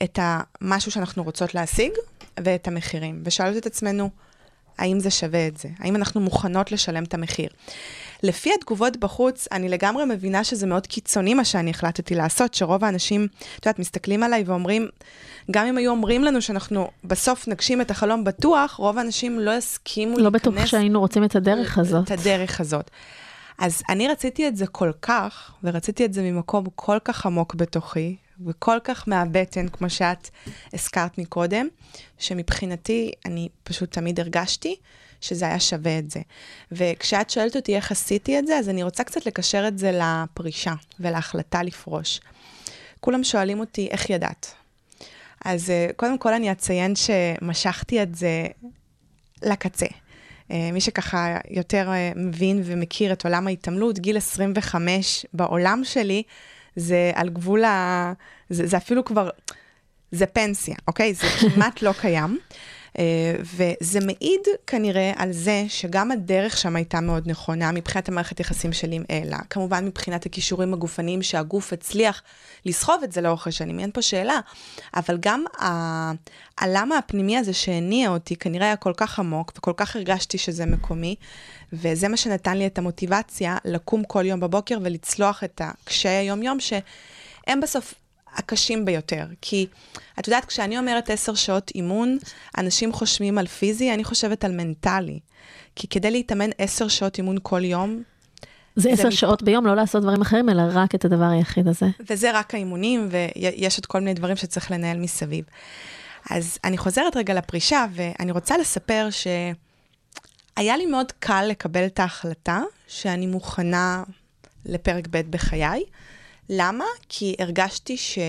את המשהו שאנחנו רוצות להשיג ואת המחירים, ושואלות את עצמנו, האם זה שווה את זה? האם אנחנו מוכנות לשלם את המחיר? לפי התגובות בחוץ, אני לגמרי מבינה שזה מאוד קיצוני מה שאני החלטתי לעשות, שרוב האנשים, את יודעת, מסתכלים עליי ואומרים, גם אם היו אומרים לנו שאנחנו בסוף נגשים את החלום בטוח, רוב האנשים לא יסכימו לא להיכנס... בטוח שהיינו רוצים את הדרך הזאת. את הדרך הזאת. אז אני רציתי את זה כל כך, ורציתי את זה ממקום כל כך עמוק בתוכי, וכל כך מהבטן, כמו שאת הזכרת מקודם, שמבחינתי, אני פשוט תמיד הרגשתי שזה היה שווה את זה. וכשאת שואלת אותי איך עשיתי את זה, אז אני רוצה קצת לקשר את זה לפרישה ולהחלטה לפרוש. כולם שואלים אותי, איך ידעת? אז אה, קודם כל אני אציין שמשכתי את זה לקצה. אה, מי שככה יותר אה, מבין ומכיר את עולם ההתעמלות, גיל 25 בעולם שלי, זה על גבול ה... זה, זה אפילו כבר... זה פנסיה, אוקיי? זה כמעט לא קיים. אה, וזה מעיד כנראה על זה שגם הדרך שם הייתה מאוד נכונה מבחינת המערכת יחסים שלי עם אלה. כמובן מבחינת הכישורים הגופניים שהגוף הצליח לסחוב את זה לאורך השנים, אין פה שאלה. אבל גם. הלמה הפנימי הזה שהניע אותי כנראה היה כל כך עמוק וכל כך הרגשתי שזה מקומי, וזה מה שנתן לי את המוטיבציה לקום כל יום בבוקר ולצלוח את הקשיי היום-יום, שהם בסוף הקשים ביותר. כי את יודעת, כשאני אומרת עשר שעות אימון, אנשים חושבים על פיזי, אני חושבת על מנטלי. כי כדי להתאמן עשר שעות אימון כל יום, זה עשר שעות ביום, לא לעשות דברים אחרים, אלא רק את הדבר היחיד הזה. וזה רק האימונים, ויש עוד כל מיני דברים שצריך לנהל מסביב. אז אני חוזרת רגע לפרישה, ואני רוצה לספר שהיה לי מאוד קל לקבל את ההחלטה שאני מוכנה לפרק ב' בחיי. למה? כי הרגשתי ש...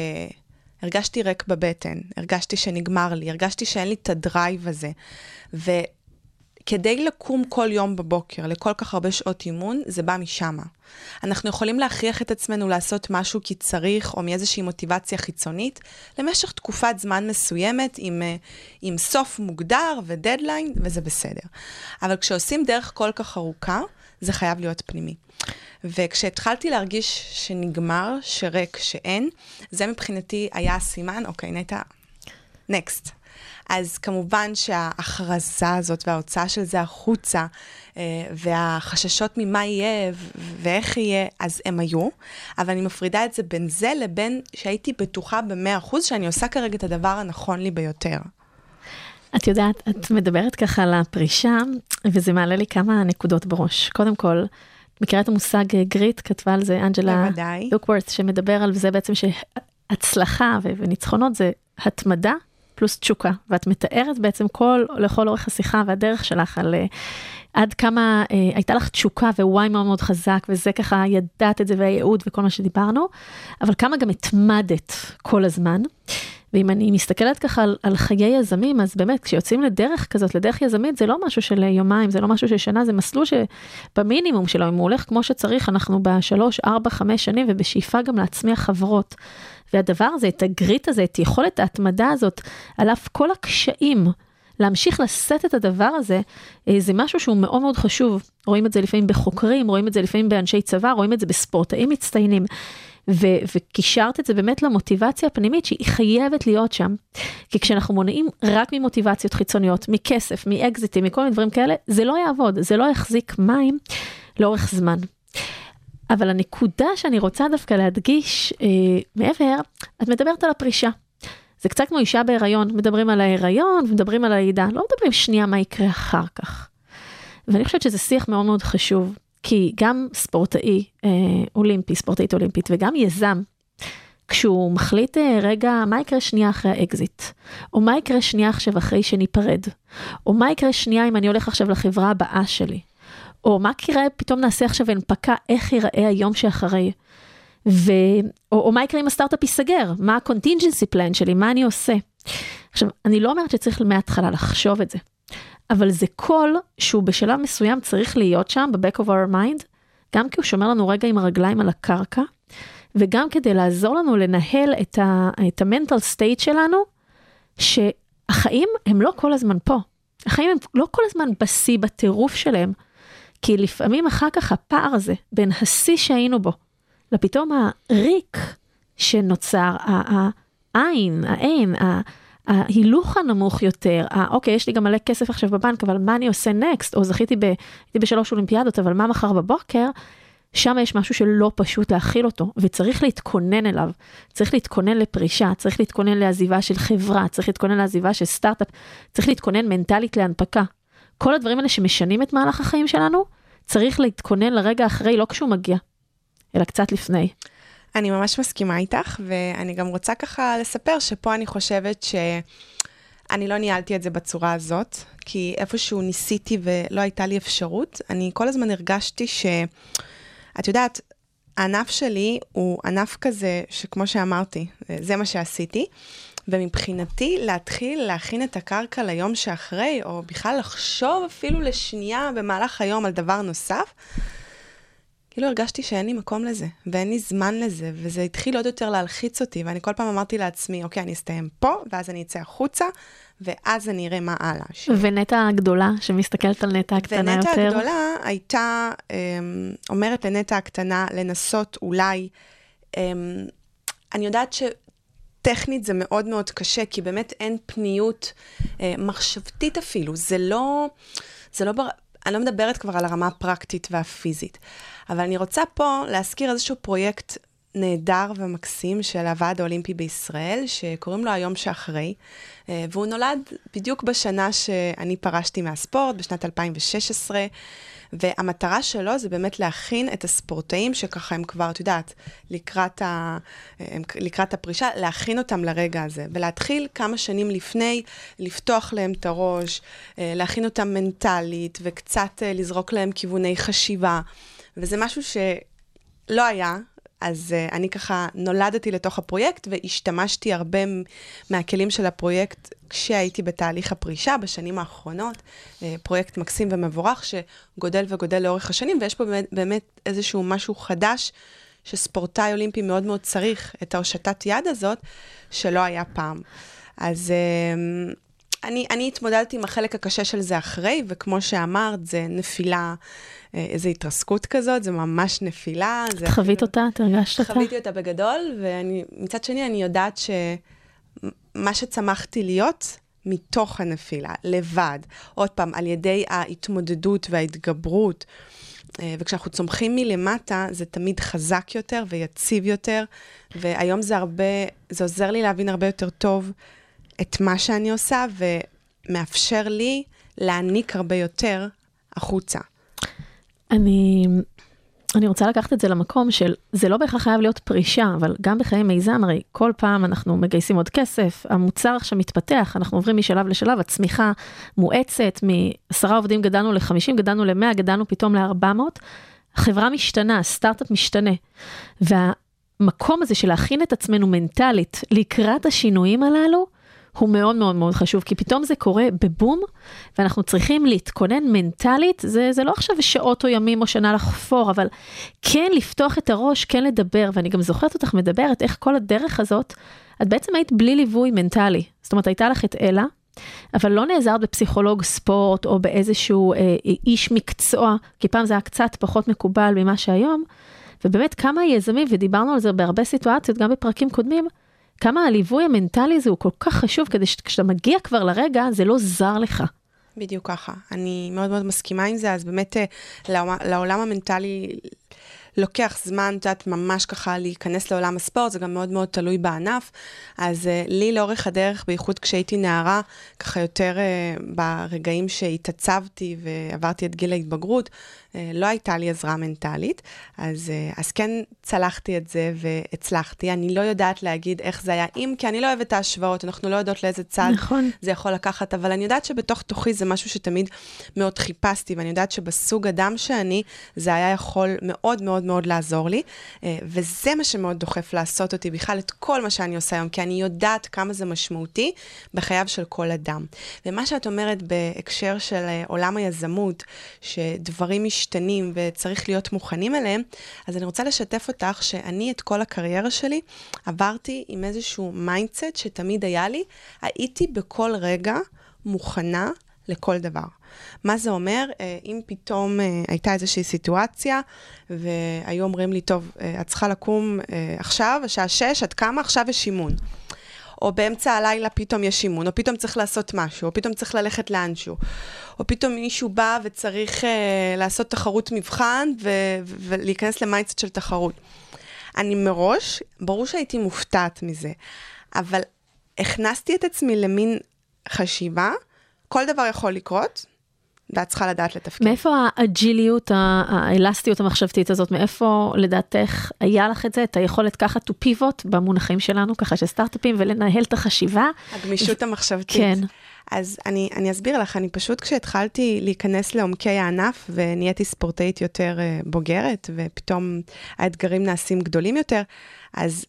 הרגשתי ריק בבטן, הרגשתי שנגמר לי, הרגשתי שאין לי את הדרייב הזה. וכדי לקום כל יום בבוקר לכל כך הרבה שעות אימון, זה בא משם. אנחנו יכולים להכריח את עצמנו לעשות משהו כי צריך, או מאיזושהי מוטיבציה חיצונית, למשך תקופת זמן מסוימת, עם, אה, עם סוף מוגדר ודדליין, וזה בסדר. אבל כשעושים דרך כל כך ארוכה, זה חייב להיות פנימי. וכשהתחלתי להרגיש שנגמר, שריק, שאין, זה מבחינתי היה הסימן, אוקיי, נטע, נקסט. אז כמובן שההכרזה הזאת וההוצאה של זה החוצה, אה, והחששות ממה יהיה ואיך יהיה, אז הם היו, אבל אני מפרידה את זה בין זה לבין שהייתי בטוחה במאה אחוז שאני עושה כרגע את הדבר הנכון לי ביותר. את יודעת, את מדברת ככה על הפרישה, וזה מעלה לי כמה נקודות בראש. קודם כל, מכירה את המושג גריט, כתבה על זה אנג'לה לוקוורט, שמדבר על זה בעצם שהצלחה וניצחונות זה התמדה פלוס תשוקה, ואת מתארת בעצם כל, לכל אורך השיחה והדרך שלך על uh, עד כמה uh, הייתה לך תשוקה ווואי מאוד מאוד חזק, וזה ככה ידעת את זה והייעוד וכל מה שדיברנו, אבל כמה גם התמדת כל הזמן. ואם אני מסתכלת ככה על, על חיי יזמים, אז באמת, כשיוצאים לדרך כזאת, לדרך יזמית, זה לא משהו של יומיים, זה לא משהו של שנה, זה מסלול שבמינימום שלו, אם הוא הולך כמו שצריך, אנחנו בשלוש, ארבע, חמש שנים, ובשאיפה גם להצמיח חברות. והדבר הזה, את הגריט הזה, את יכולת ההתמדה הזאת, על אף כל הקשיים, להמשיך לשאת את הדבר הזה, אה, זה משהו שהוא מאוד מאוד חשוב. רואים את זה לפעמים בחוקרים, רואים את זה לפעמים באנשי צבא, רואים את זה בספורטאים מצטיינים. ו- וקישרת את זה באמת למוטיבציה הפנימית שהיא חייבת להיות שם. כי כשאנחנו מונעים רק ממוטיבציות חיצוניות, מכסף, מאקזיטים, מכל מיני דברים כאלה, זה לא יעבוד, זה לא יחזיק מים לאורך זמן. אבל הנקודה שאני רוצה דווקא להדגיש אה, מעבר, את מדברת על הפרישה. זה קצת כמו אישה בהיריון, מדברים על ההיריון ומדברים על הלידה, לא מדברים שנייה מה יקרה אחר כך. ואני חושבת שזה שיח מאוד מאוד חשוב. כי גם ספורטאי אה, אולימפי, ספורטאית אולימפית, וגם יזם, כשהוא מחליט אה, רגע מה יקרה שנייה אחרי האקזיט, או מה יקרה שנייה עכשיו אחרי שניפרד, או מה ייקרה שנייה אם אני הולך עכשיו לחברה הבאה שלי, או מה יקרה פתאום נעשה עכשיו הנפקה, איך ייראה היום שאחרי. ו... או, או מה יקרה אם הסטארט-אפ ייסגר, מה ה-contingency plan שלי, מה אני עושה. עכשיו, אני לא אומרת שצריך מההתחלה לחשוב את זה. אבל זה קול שהוא בשלב מסוים צריך להיות שם, ב-back of our mind, גם כי הוא שומר לנו רגע עם הרגליים על הקרקע, וגם כדי לעזור לנו לנהל את, ה-mental state שלנו, שהחיים הם לא כל הזמן פה. החיים הם לא כל הזמן בשיא, בטירוף שלהם. כי לפעמים אחר כך הפער הזה בין השיא שהיינו בו, לפתאום הריק שנוצר, העין, העין, ההילוך הנמוך יותר, אוקיי, יש לי גם מלא כסף עכשיו בבנק, אבל מה אני עושה נקסט? או זכיתי ב, בשלוש אולימפיאדות, אבל מה מחר בבוקר? שם יש משהו שלא פשוט להכיל אותו, וצריך להתכונן אליו. צריך להתכונן לפרישה, צריך להתכונן לעזיבה של חברה, צריך להתכונן לעזיבה של סטארט-אפ, צריך להתכונן מנטלית להנפקה. כל הדברים האלה שמשנים את מהלך החיים שלנו, צריך להתכונן לרגע אחרי, לא כשהוא מגיע, אלא קצת לפני. אני ממש מסכימה איתך, ואני גם רוצה ככה לספר שפה אני חושבת שאני לא ניהלתי את זה בצורה הזאת, כי איפשהו ניסיתי ולא הייתה לי אפשרות, אני כל הזמן הרגשתי ש... את יודעת, הענף שלי הוא ענף כזה, שכמו שאמרתי, זה מה שעשיתי. ומבחינתי, להתחיל להכין את הקרקע ליום שאחרי, או בכלל לחשוב אפילו לשנייה במהלך היום על דבר נוסף, כאילו הרגשתי שאין לי מקום לזה, ואין לי זמן לזה, וזה התחיל עוד יותר להלחיץ אותי, ואני כל פעם אמרתי לעצמי, אוקיי, אני אסתיים פה, ואז אני אצא החוצה, ואז אני אראה מה הלאה. ש... ונטע הגדולה, שמסתכלת על נטע הקטנה ונטע יותר. ונטע הגדולה הייתה אמ, אומרת לנטע הקטנה לנסות אולי, אמ, אני יודעת ש... טכנית זה מאוד מאוד קשה, כי באמת אין פניות אה, מחשבתית אפילו. זה לא, זה לא, בר... אני לא מדברת כבר על הרמה הפרקטית והפיזית, אבל אני רוצה פה להזכיר איזשהו פרויקט נהדר ומקסים של הוועד האולימפי בישראל, שקוראים לו היום שאחרי, אה, והוא נולד בדיוק בשנה שאני פרשתי מהספורט, בשנת 2016. והמטרה שלו זה באמת להכין את הספורטאים שככה הם כבר, את יודעת, לקראת, ה, לקראת הפרישה, להכין אותם לרגע הזה, ולהתחיל כמה שנים לפני, לפתוח להם את הראש, אה, להכין אותם מנטלית, וקצת אה, לזרוק להם כיווני חשיבה. וזה משהו שלא היה, אז uh, אני ככה נולדתי לתוך הפרויקט והשתמשתי הרבה מהכלים של הפרויקט כשהייתי בתהליך הפרישה בשנים האחרונות. Uh, פרויקט מקסים ומבורך שגודל וגודל לאורך השנים, ויש פה באמת, באמת איזשהו משהו חדש שספורטאי אולימפי מאוד מאוד צריך את ההושטת יד הזאת, שלא היה פעם. אז uh, אני, אני התמודדתי עם החלק הקשה של זה אחרי, וכמו שאמרת, זה נפילה, איזו התרסקות כזאת, זה ממש נפילה. את חווית אותה? את הרגשת אותה? חוויתי אותה בגדול, ומצד שני, אני יודעת שמה שצמחתי להיות, מתוך הנפילה, לבד, עוד פעם, על ידי ההתמודדות וההתגברות. אה, וכשאנחנו צומחים מלמטה, זה תמיד חזק יותר ויציב יותר, והיום זה הרבה, זה עוזר לי להבין הרבה יותר טוב את מה שאני עושה, ומאפשר לי להעניק הרבה יותר החוצה. אני, אני רוצה לקחת את זה למקום של, זה לא בהכרח חייב להיות פרישה, אבל גם בחיי מיזם, הרי כל פעם אנחנו מגייסים עוד כסף, המוצר עכשיו מתפתח, אנחנו עוברים משלב לשלב, הצמיחה מואצת, מעשרה עובדים גדלנו ל-50, גדלנו ל-100, גדלנו פתאום ל-400, החברה משתנה, הסטארט-אפ משתנה. והמקום הזה של להכין את עצמנו מנטלית לקראת השינויים הללו, הוא מאוד מאוד מאוד חשוב, כי פתאום זה קורה בבום, ואנחנו צריכים להתכונן מנטלית, זה, זה לא עכשיו שעות או ימים או שנה לחפור, אבל כן לפתוח את הראש, כן לדבר, ואני גם זוכרת אותך מדברת איך כל הדרך הזאת, את בעצם היית בלי ליווי מנטלי. זאת אומרת, הייתה לך את אלה, אבל לא נעזרת בפסיכולוג ספורט או באיזשהו אה, איש מקצוע, כי פעם זה היה קצת פחות מקובל ממה שהיום, ובאמת כמה יזמים, ודיברנו על זה בהרבה סיטואציות, גם בפרקים קודמים, כמה הליווי המנטלי הזה הוא כל כך חשוב, כדי שכשאתה מגיע כבר לרגע, זה לא זר לך. בדיוק ככה. אני מאוד מאוד מסכימה עם זה, אז באמת אה, לעולם המנטלי לוקח זמן, את יודעת, ממש ככה להיכנס לעולם הספורט, זה גם מאוד מאוד תלוי בענף. אז uh, לי לאורך הדרך, בייחוד כשהייתי נערה, ככה יותר uh, ברגעים שהתעצבתי ועברתי את גיל ההתבגרות, לא הייתה לי עזרה מנטלית, אז, אה, אז כן צלחתי את זה והצלחתי. אני לא יודעת להגיד איך זה היה אם, כי אני לא אוהבת את ההשוואות, אנחנו לא יודעות לאיזה צד נכון. זה יכול לקחת, אבל אני יודעת שבתוך תוכי זה משהו שתמיד מאוד חיפשתי, ואני יודעת שבסוג אדם שאני, זה היה יכול מאוד מאוד מאוד לעזור לי, אה, וזה מה שמאוד דוחף לעשות אותי בכלל, את כל מה שאני עושה היום, כי אני יודעת כמה זה משמעותי בחייו של כל אדם. ומה שאת אומרת בהקשר של עולם היזמות, שדברים. משתנים וצריך להיות מוכנים אליהם, אז אני רוצה לשתף אותך שאני את כל הקריירה שלי עברתי עם איזשהו mindset שתמיד היה לי, הייתי בכל רגע מוכנה לכל דבר. מה זה אומר? אה, אם פתאום אה, הייתה איזושהי סיטואציה, והיו אומרים לי, טוב, אה, את צריכה לקום עכשיו, השעה שש, עד כמה? עכשיו יש אימון. או באמצע הלילה פתאום יש אימון, או פתאום צריך לעשות משהו, או פתאום צריך ללכת לאנשהו, או פתאום מישהו בא וצריך אה, לעשות תחרות מבחן ו- ו- ולהיכנס ל mindset של תחרות. אני מראש, ברור שהייתי מופתעת מזה, אבל הכנסתי את עצמי למין חשיבה, כל דבר יכול לקרות, ואת צריכה לדעת לתפקד. מאיפה האג'יליות, האלסטיות המחשבתית הזאת, מאיפה לדעתך היה לך את זה, את היכולת ככה to pivot במונחים שלנו, ככה של סטארט-אפים, ולנהל את החשיבה? הגמישות המחשבתית. כן. אז אני, אני אסביר לך, אני פשוט כשהתחלתי להיכנס לעומקי הענף ונהייתי ספורטאית יותר uh, בוגרת, ופתאום האתגרים נעשים גדולים יותר, אז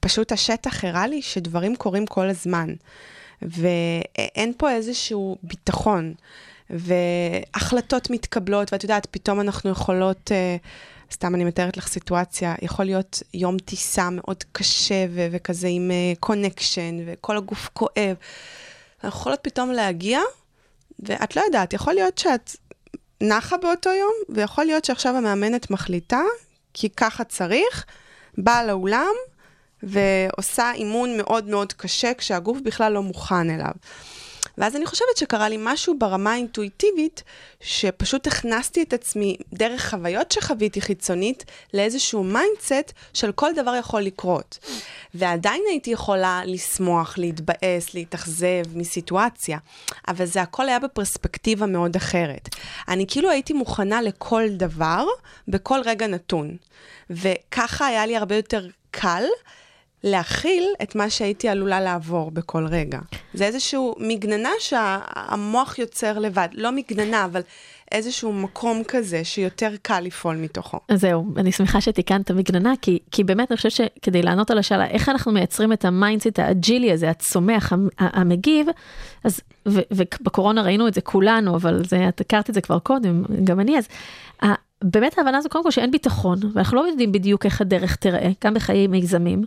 פשוט השטח הראה לי שדברים קורים כל הזמן, ואין פה איזשהו ביטחון, והחלטות מתקבלות, ואת יודעת, פתאום אנחנו יכולות... Uh, סתם אני מתארת לך סיטואציה, יכול להיות יום טיסה מאוד קשה ו- וכזה עם קונקשן, uh, וכל הגוף כואב. אנחנו יכולות פתאום להגיע, ואת לא יודעת, יכול להיות שאת נחה באותו יום, ויכול להיות שעכשיו המאמנת מחליטה, כי ככה צריך, באה לאולם ועושה אימון מאוד מאוד קשה, כשהגוף בכלל לא מוכן אליו. ואז אני חושבת שקרה לי משהו ברמה האינטואיטיבית, שפשוט הכנסתי את עצמי דרך חוויות שחוויתי חיצונית לאיזשהו mindset של כל דבר יכול לקרות. ועדיין הייתי יכולה לשמוח, להתבאס, להתאכזב מסיטואציה, אבל זה הכל היה בפרספקטיבה מאוד אחרת. אני כאילו הייתי מוכנה לכל דבר בכל רגע נתון. וככה היה לי הרבה יותר קל להכיל את מה שהייתי עלולה לעבור בכל רגע. זה איזשהו מגננה שהמוח יוצר לבד. לא מגננה, אבל איזשהו מקום כזה שיותר קל לפעול מתוכו. אז זהו, אני שמחה שתיקנת מגננה, כי, כי באמת אני חושבת שכדי לענות על השאלה, איך אנחנו מייצרים את ה mindset האג'ילי הזה, הצומח, המגיב, אז, ובקורונה ראינו את זה כולנו, אבל זה, את הכרת את זה כבר קודם, גם אני, אז באמת ההבנה הזו קודם כל שאין ביטחון, ואנחנו לא יודעים בדיוק איך הדרך תראה, גם בחיי מיזמים,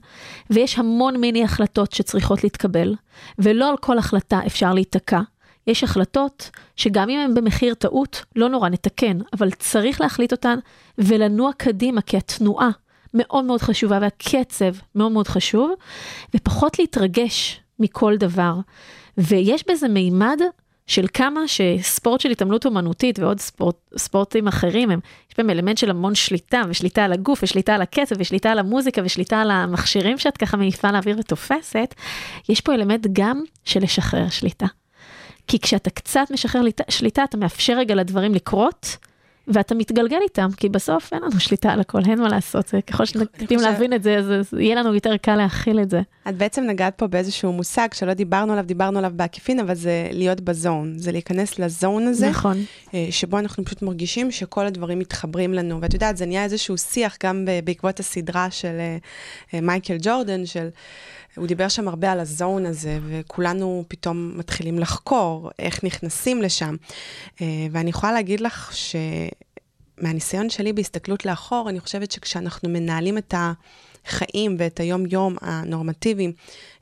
ויש המון מיני החלטות שצריכות להתקבל, ולא על כל החלטה אפשר להיתקע. יש החלטות שגם אם הן במחיר טעות, לא נורא נתקן, אבל צריך להחליט אותן ולנוע קדימה, כי התנועה מאוד מאוד חשובה והקצב מאוד מאוד חשוב, ופחות להתרגש מכל דבר. ויש בזה מימד של כמה שספורט של התעמלות אומנותית ועוד ספורט, ספורטים אחרים, הם, יש בהם אלמנט של המון שליטה, ושליטה על הגוף, ושליטה על הקצב, ושליטה על המוזיקה, ושליטה על המכשירים שאת ככה מעיפה לאוויר ותופסת, יש פה אלמנט גם של לשחרר שליטה. כי כשאתה קצת משחרר שליטה, אתה מאפשר רגע לדברים לקרות, ואתה מתגלגל איתם, כי בסוף אין לנו שליטה על הכל, אין מה לעשות. ככל שנקדים להבין את זה, אז יהיה לנו יותר קל להכיל את זה. את בעצם נגעת פה באיזשהו מושג שלא דיברנו עליו, דיברנו עליו בעקיפין, אבל זה להיות בזון, זה להיכנס לזון הזה. נכון. אה, שבו אנחנו פשוט מרגישים שכל הדברים מתחברים לנו. ואת יודעת, זה נהיה איזשהו שיח גם בעקבות הסדרה של אה, אה, מייקל ג'ורדן, של... הוא דיבר שם הרבה על הזון הזה, וכולנו פתאום מתחילים לחקור איך נכנסים לשם. אה, ואני יכולה להגיד לך שמהניסיון שלי בהסתכלות לאחור, אני חושבת שכשאנחנו מנהלים את ה... החיים ואת היום-יום הנורמטיביים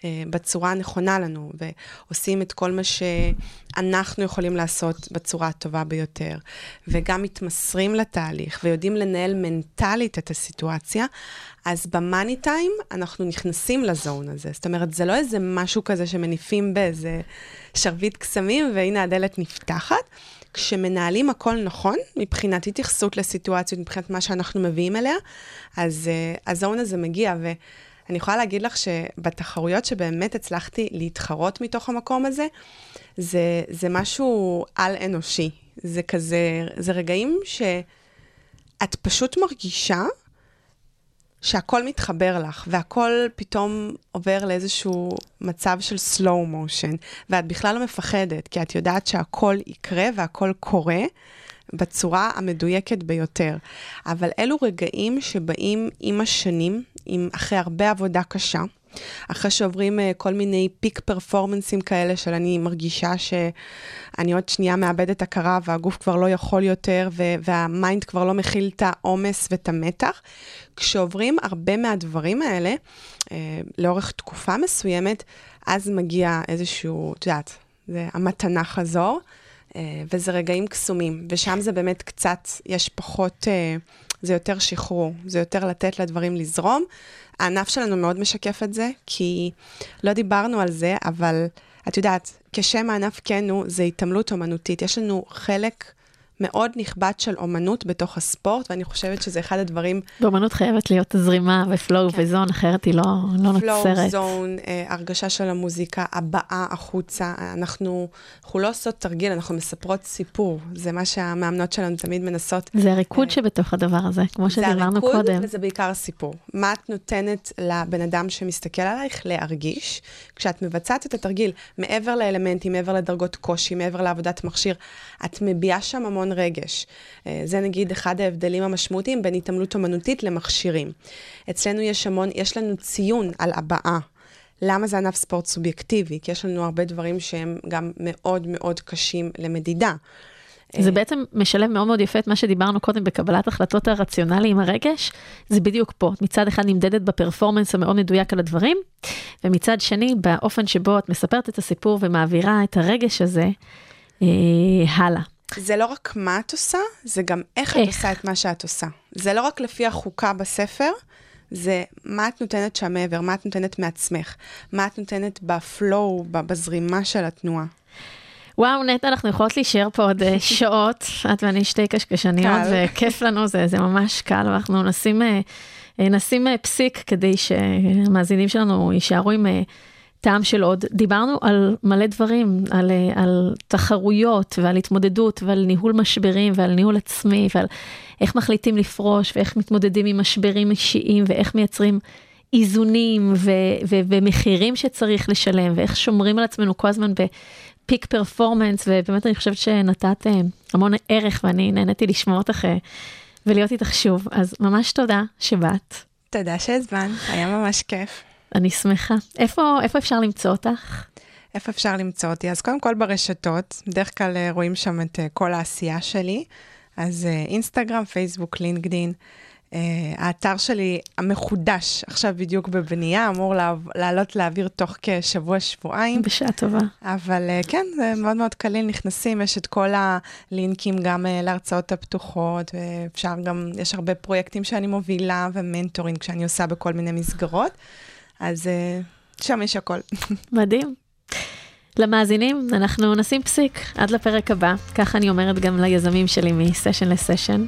אה, בצורה הנכונה לנו, ועושים את כל מה שאנחנו יכולים לעשות בצורה הטובה ביותר, וגם מתמסרים לתהליך ויודעים לנהל מנטלית את הסיטואציה, אז במאני טיים אנחנו נכנסים לזון הזה. זאת אומרת, זה לא איזה משהו כזה שמניפים באיזה שרביט קסמים והנה הדלת נפתחת. כשמנהלים הכל נכון, מבחינת התייחסות לסיטואציות, מבחינת מה שאנחנו מביאים אליה, אז uh, הזון הזה מגיע, ואני יכולה להגיד לך שבתחרויות שבאמת הצלחתי להתחרות מתוך המקום הזה, זה, זה משהו על-אנושי. זה כזה, זה רגעים שאת פשוט מרגישה שהכל מתחבר לך, והכל פתאום עובר לאיזשהו מצב של slow motion, ואת בכלל לא מפחדת, כי את יודעת שהכל יקרה והכל קורה בצורה המדויקת ביותר. אבל אלו רגעים שבאים עם השנים, עם אחרי הרבה עבודה קשה. אחרי שעוברים uh, כל מיני פיק פרפורמנסים כאלה של אני מרגישה שאני עוד שנייה מאבדת הכרה והגוף כבר לא יכול יותר והמיינד כבר לא מכיל את העומס ואת המתח. כשעוברים הרבה מהדברים האלה, uh, לאורך תקופה מסוימת, אז מגיע איזשהו, את יודעת, זה המתנה חזור, uh, וזה רגעים קסומים, ושם זה באמת קצת, יש פחות... זה יותר שחרור, זה יותר לתת לדברים לזרום. הענף שלנו מאוד משקף את זה, כי לא דיברנו על זה, אבל את יודעת, כשם הענף כן הוא, זה התעמלות אומנותית. יש לנו חלק מאוד נכבד של אומנות בתוך הספורט, ואני חושבת שזה אחד הדברים... באומנות חייבת להיות זרימה ופלואו כן. וזון, אחרת היא לא, לא נוצרת. פלואו, זון, אה, הרגשה של המוזיקה, הבעה החוצה. אנחנו, אנחנו לא עושות תרגיל, אנחנו מספרות סיפור. זה מה שהמאמנות שלנו תמיד מנסות. זה הריקוד אה, שבתוך הדבר הזה, כמו שדיברנו קודם. זה הריקוד וזה בעיקר הסיפור. מה את נותנת לבן אדם שמסתכל עלייך להרגיש כשאת מבצעת את התרגיל, מעבר לאלמנטים, מעבר לדרגות קושי, מעבר לעבודת מכשיר, את מביעה שם המון רגש. אה, זה נגיד אחד ההבדלים המשמעותיים בין התעמלות אומנותית למכשירים. אצלנו יש המון, יש לנו ציון על הבעה. למה זה ענף ספורט סובייקטיבי? כי יש לנו הרבה דברים שהם גם מאוד מאוד קשים למדידה. זה בעצם משלב מאוד מאוד יפה את מה שדיברנו קודם בקבלת החלטות הרציונלי עם הרגש, זה בדיוק פה. מצד אחד נמדדת בפרפורמנס המאוד מדויק על הדברים, ומצד שני, באופן שבו את מספרת את הסיפור ומעבירה את הרגש הזה אה, הלאה. זה לא רק מה את עושה, זה גם איך, איך את עושה את מה שאת עושה. זה לא רק לפי החוקה בספר, זה מה את נותנת שם מעבר, מה את נותנת מעצמך, מה את נותנת בפלואו, בזרימה של התנועה. וואו, נטע, אנחנו יכולות להישאר פה עוד אה, שעות, את ואני שתי קשקשניות, וכיף לנו, זה, זה ממש קל, ואנחנו נשים, אה, אה, נשים פסיק כדי שהמאזינים שלנו יישארו עם טעם של עוד. דיברנו על מלא דברים, על, על תחרויות ועל התמודדות ועל ניהול משברים ועל ניהול עצמי ועל איך מחליטים לפרוש ואיך מתמודדים עם משברים אישיים ואיך מייצרים איזונים ו- ו- ומחירים שצריך לשלם ואיך שומרים על עצמנו כל הזמן פיק פרפורמנס, ובאמת אני חושבת שנתת אה, המון ערך, ואני נהניתי לשמוע אותך אה, ולהיות איתך שוב. אז ממש תודה שבאת. תודה שהזמן, היה ממש כיף. אני שמחה. איפה, איפה אפשר למצוא אותך? איפה אפשר למצוא אותי? אז קודם כל ברשתות, בדרך כלל אה, רואים שם את כל העשייה שלי. אז אינסטגרם, פייסבוק, לינקדין. Uh, האתר שלי המחודש, עכשיו בדיוק בבנייה, אמור לעלות לאוויר תוך כשבוע-שבועיים. בשעה טובה. אבל uh, כן, זה מאוד מאוד קליל, נכנסים, יש את כל הלינקים גם uh, להרצאות הפתוחות, ואפשר גם, יש הרבה פרויקטים שאני מובילה ומנטורים כשאני עושה בכל מיני מסגרות, אז uh, שם יש הכל. מדהים. למאזינים, אנחנו נשים פסיק עד לפרק הבא, ככה אני אומרת גם ליזמים שלי מסשן לסשן.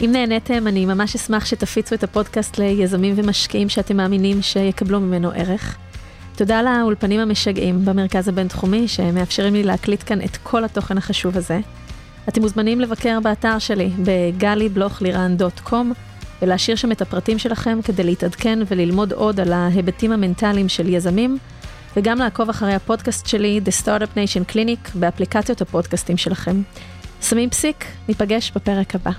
אם נהניתם, אני ממש אשמח שתפיצו את הפודקאסט ליזמים ומשקיעים שאתם מאמינים שיקבלו ממנו ערך. תודה לאולפנים המשגעים במרכז הבינתחומי, שמאפשרים לי להקליט כאן את כל התוכן החשוב הזה. אתם מוזמנים לבקר באתר שלי ב-galiblochliran.com ולהשאיר שם את הפרטים שלכם כדי להתעדכן וללמוד עוד על ההיבטים המנטליים של יזמים, וגם לעקוב אחרי הפודקאסט שלי, The Startup Nation Clinic, באפליקציות הפודקאסטים שלכם. שמים פסיק, ניפגש בפרק הבא.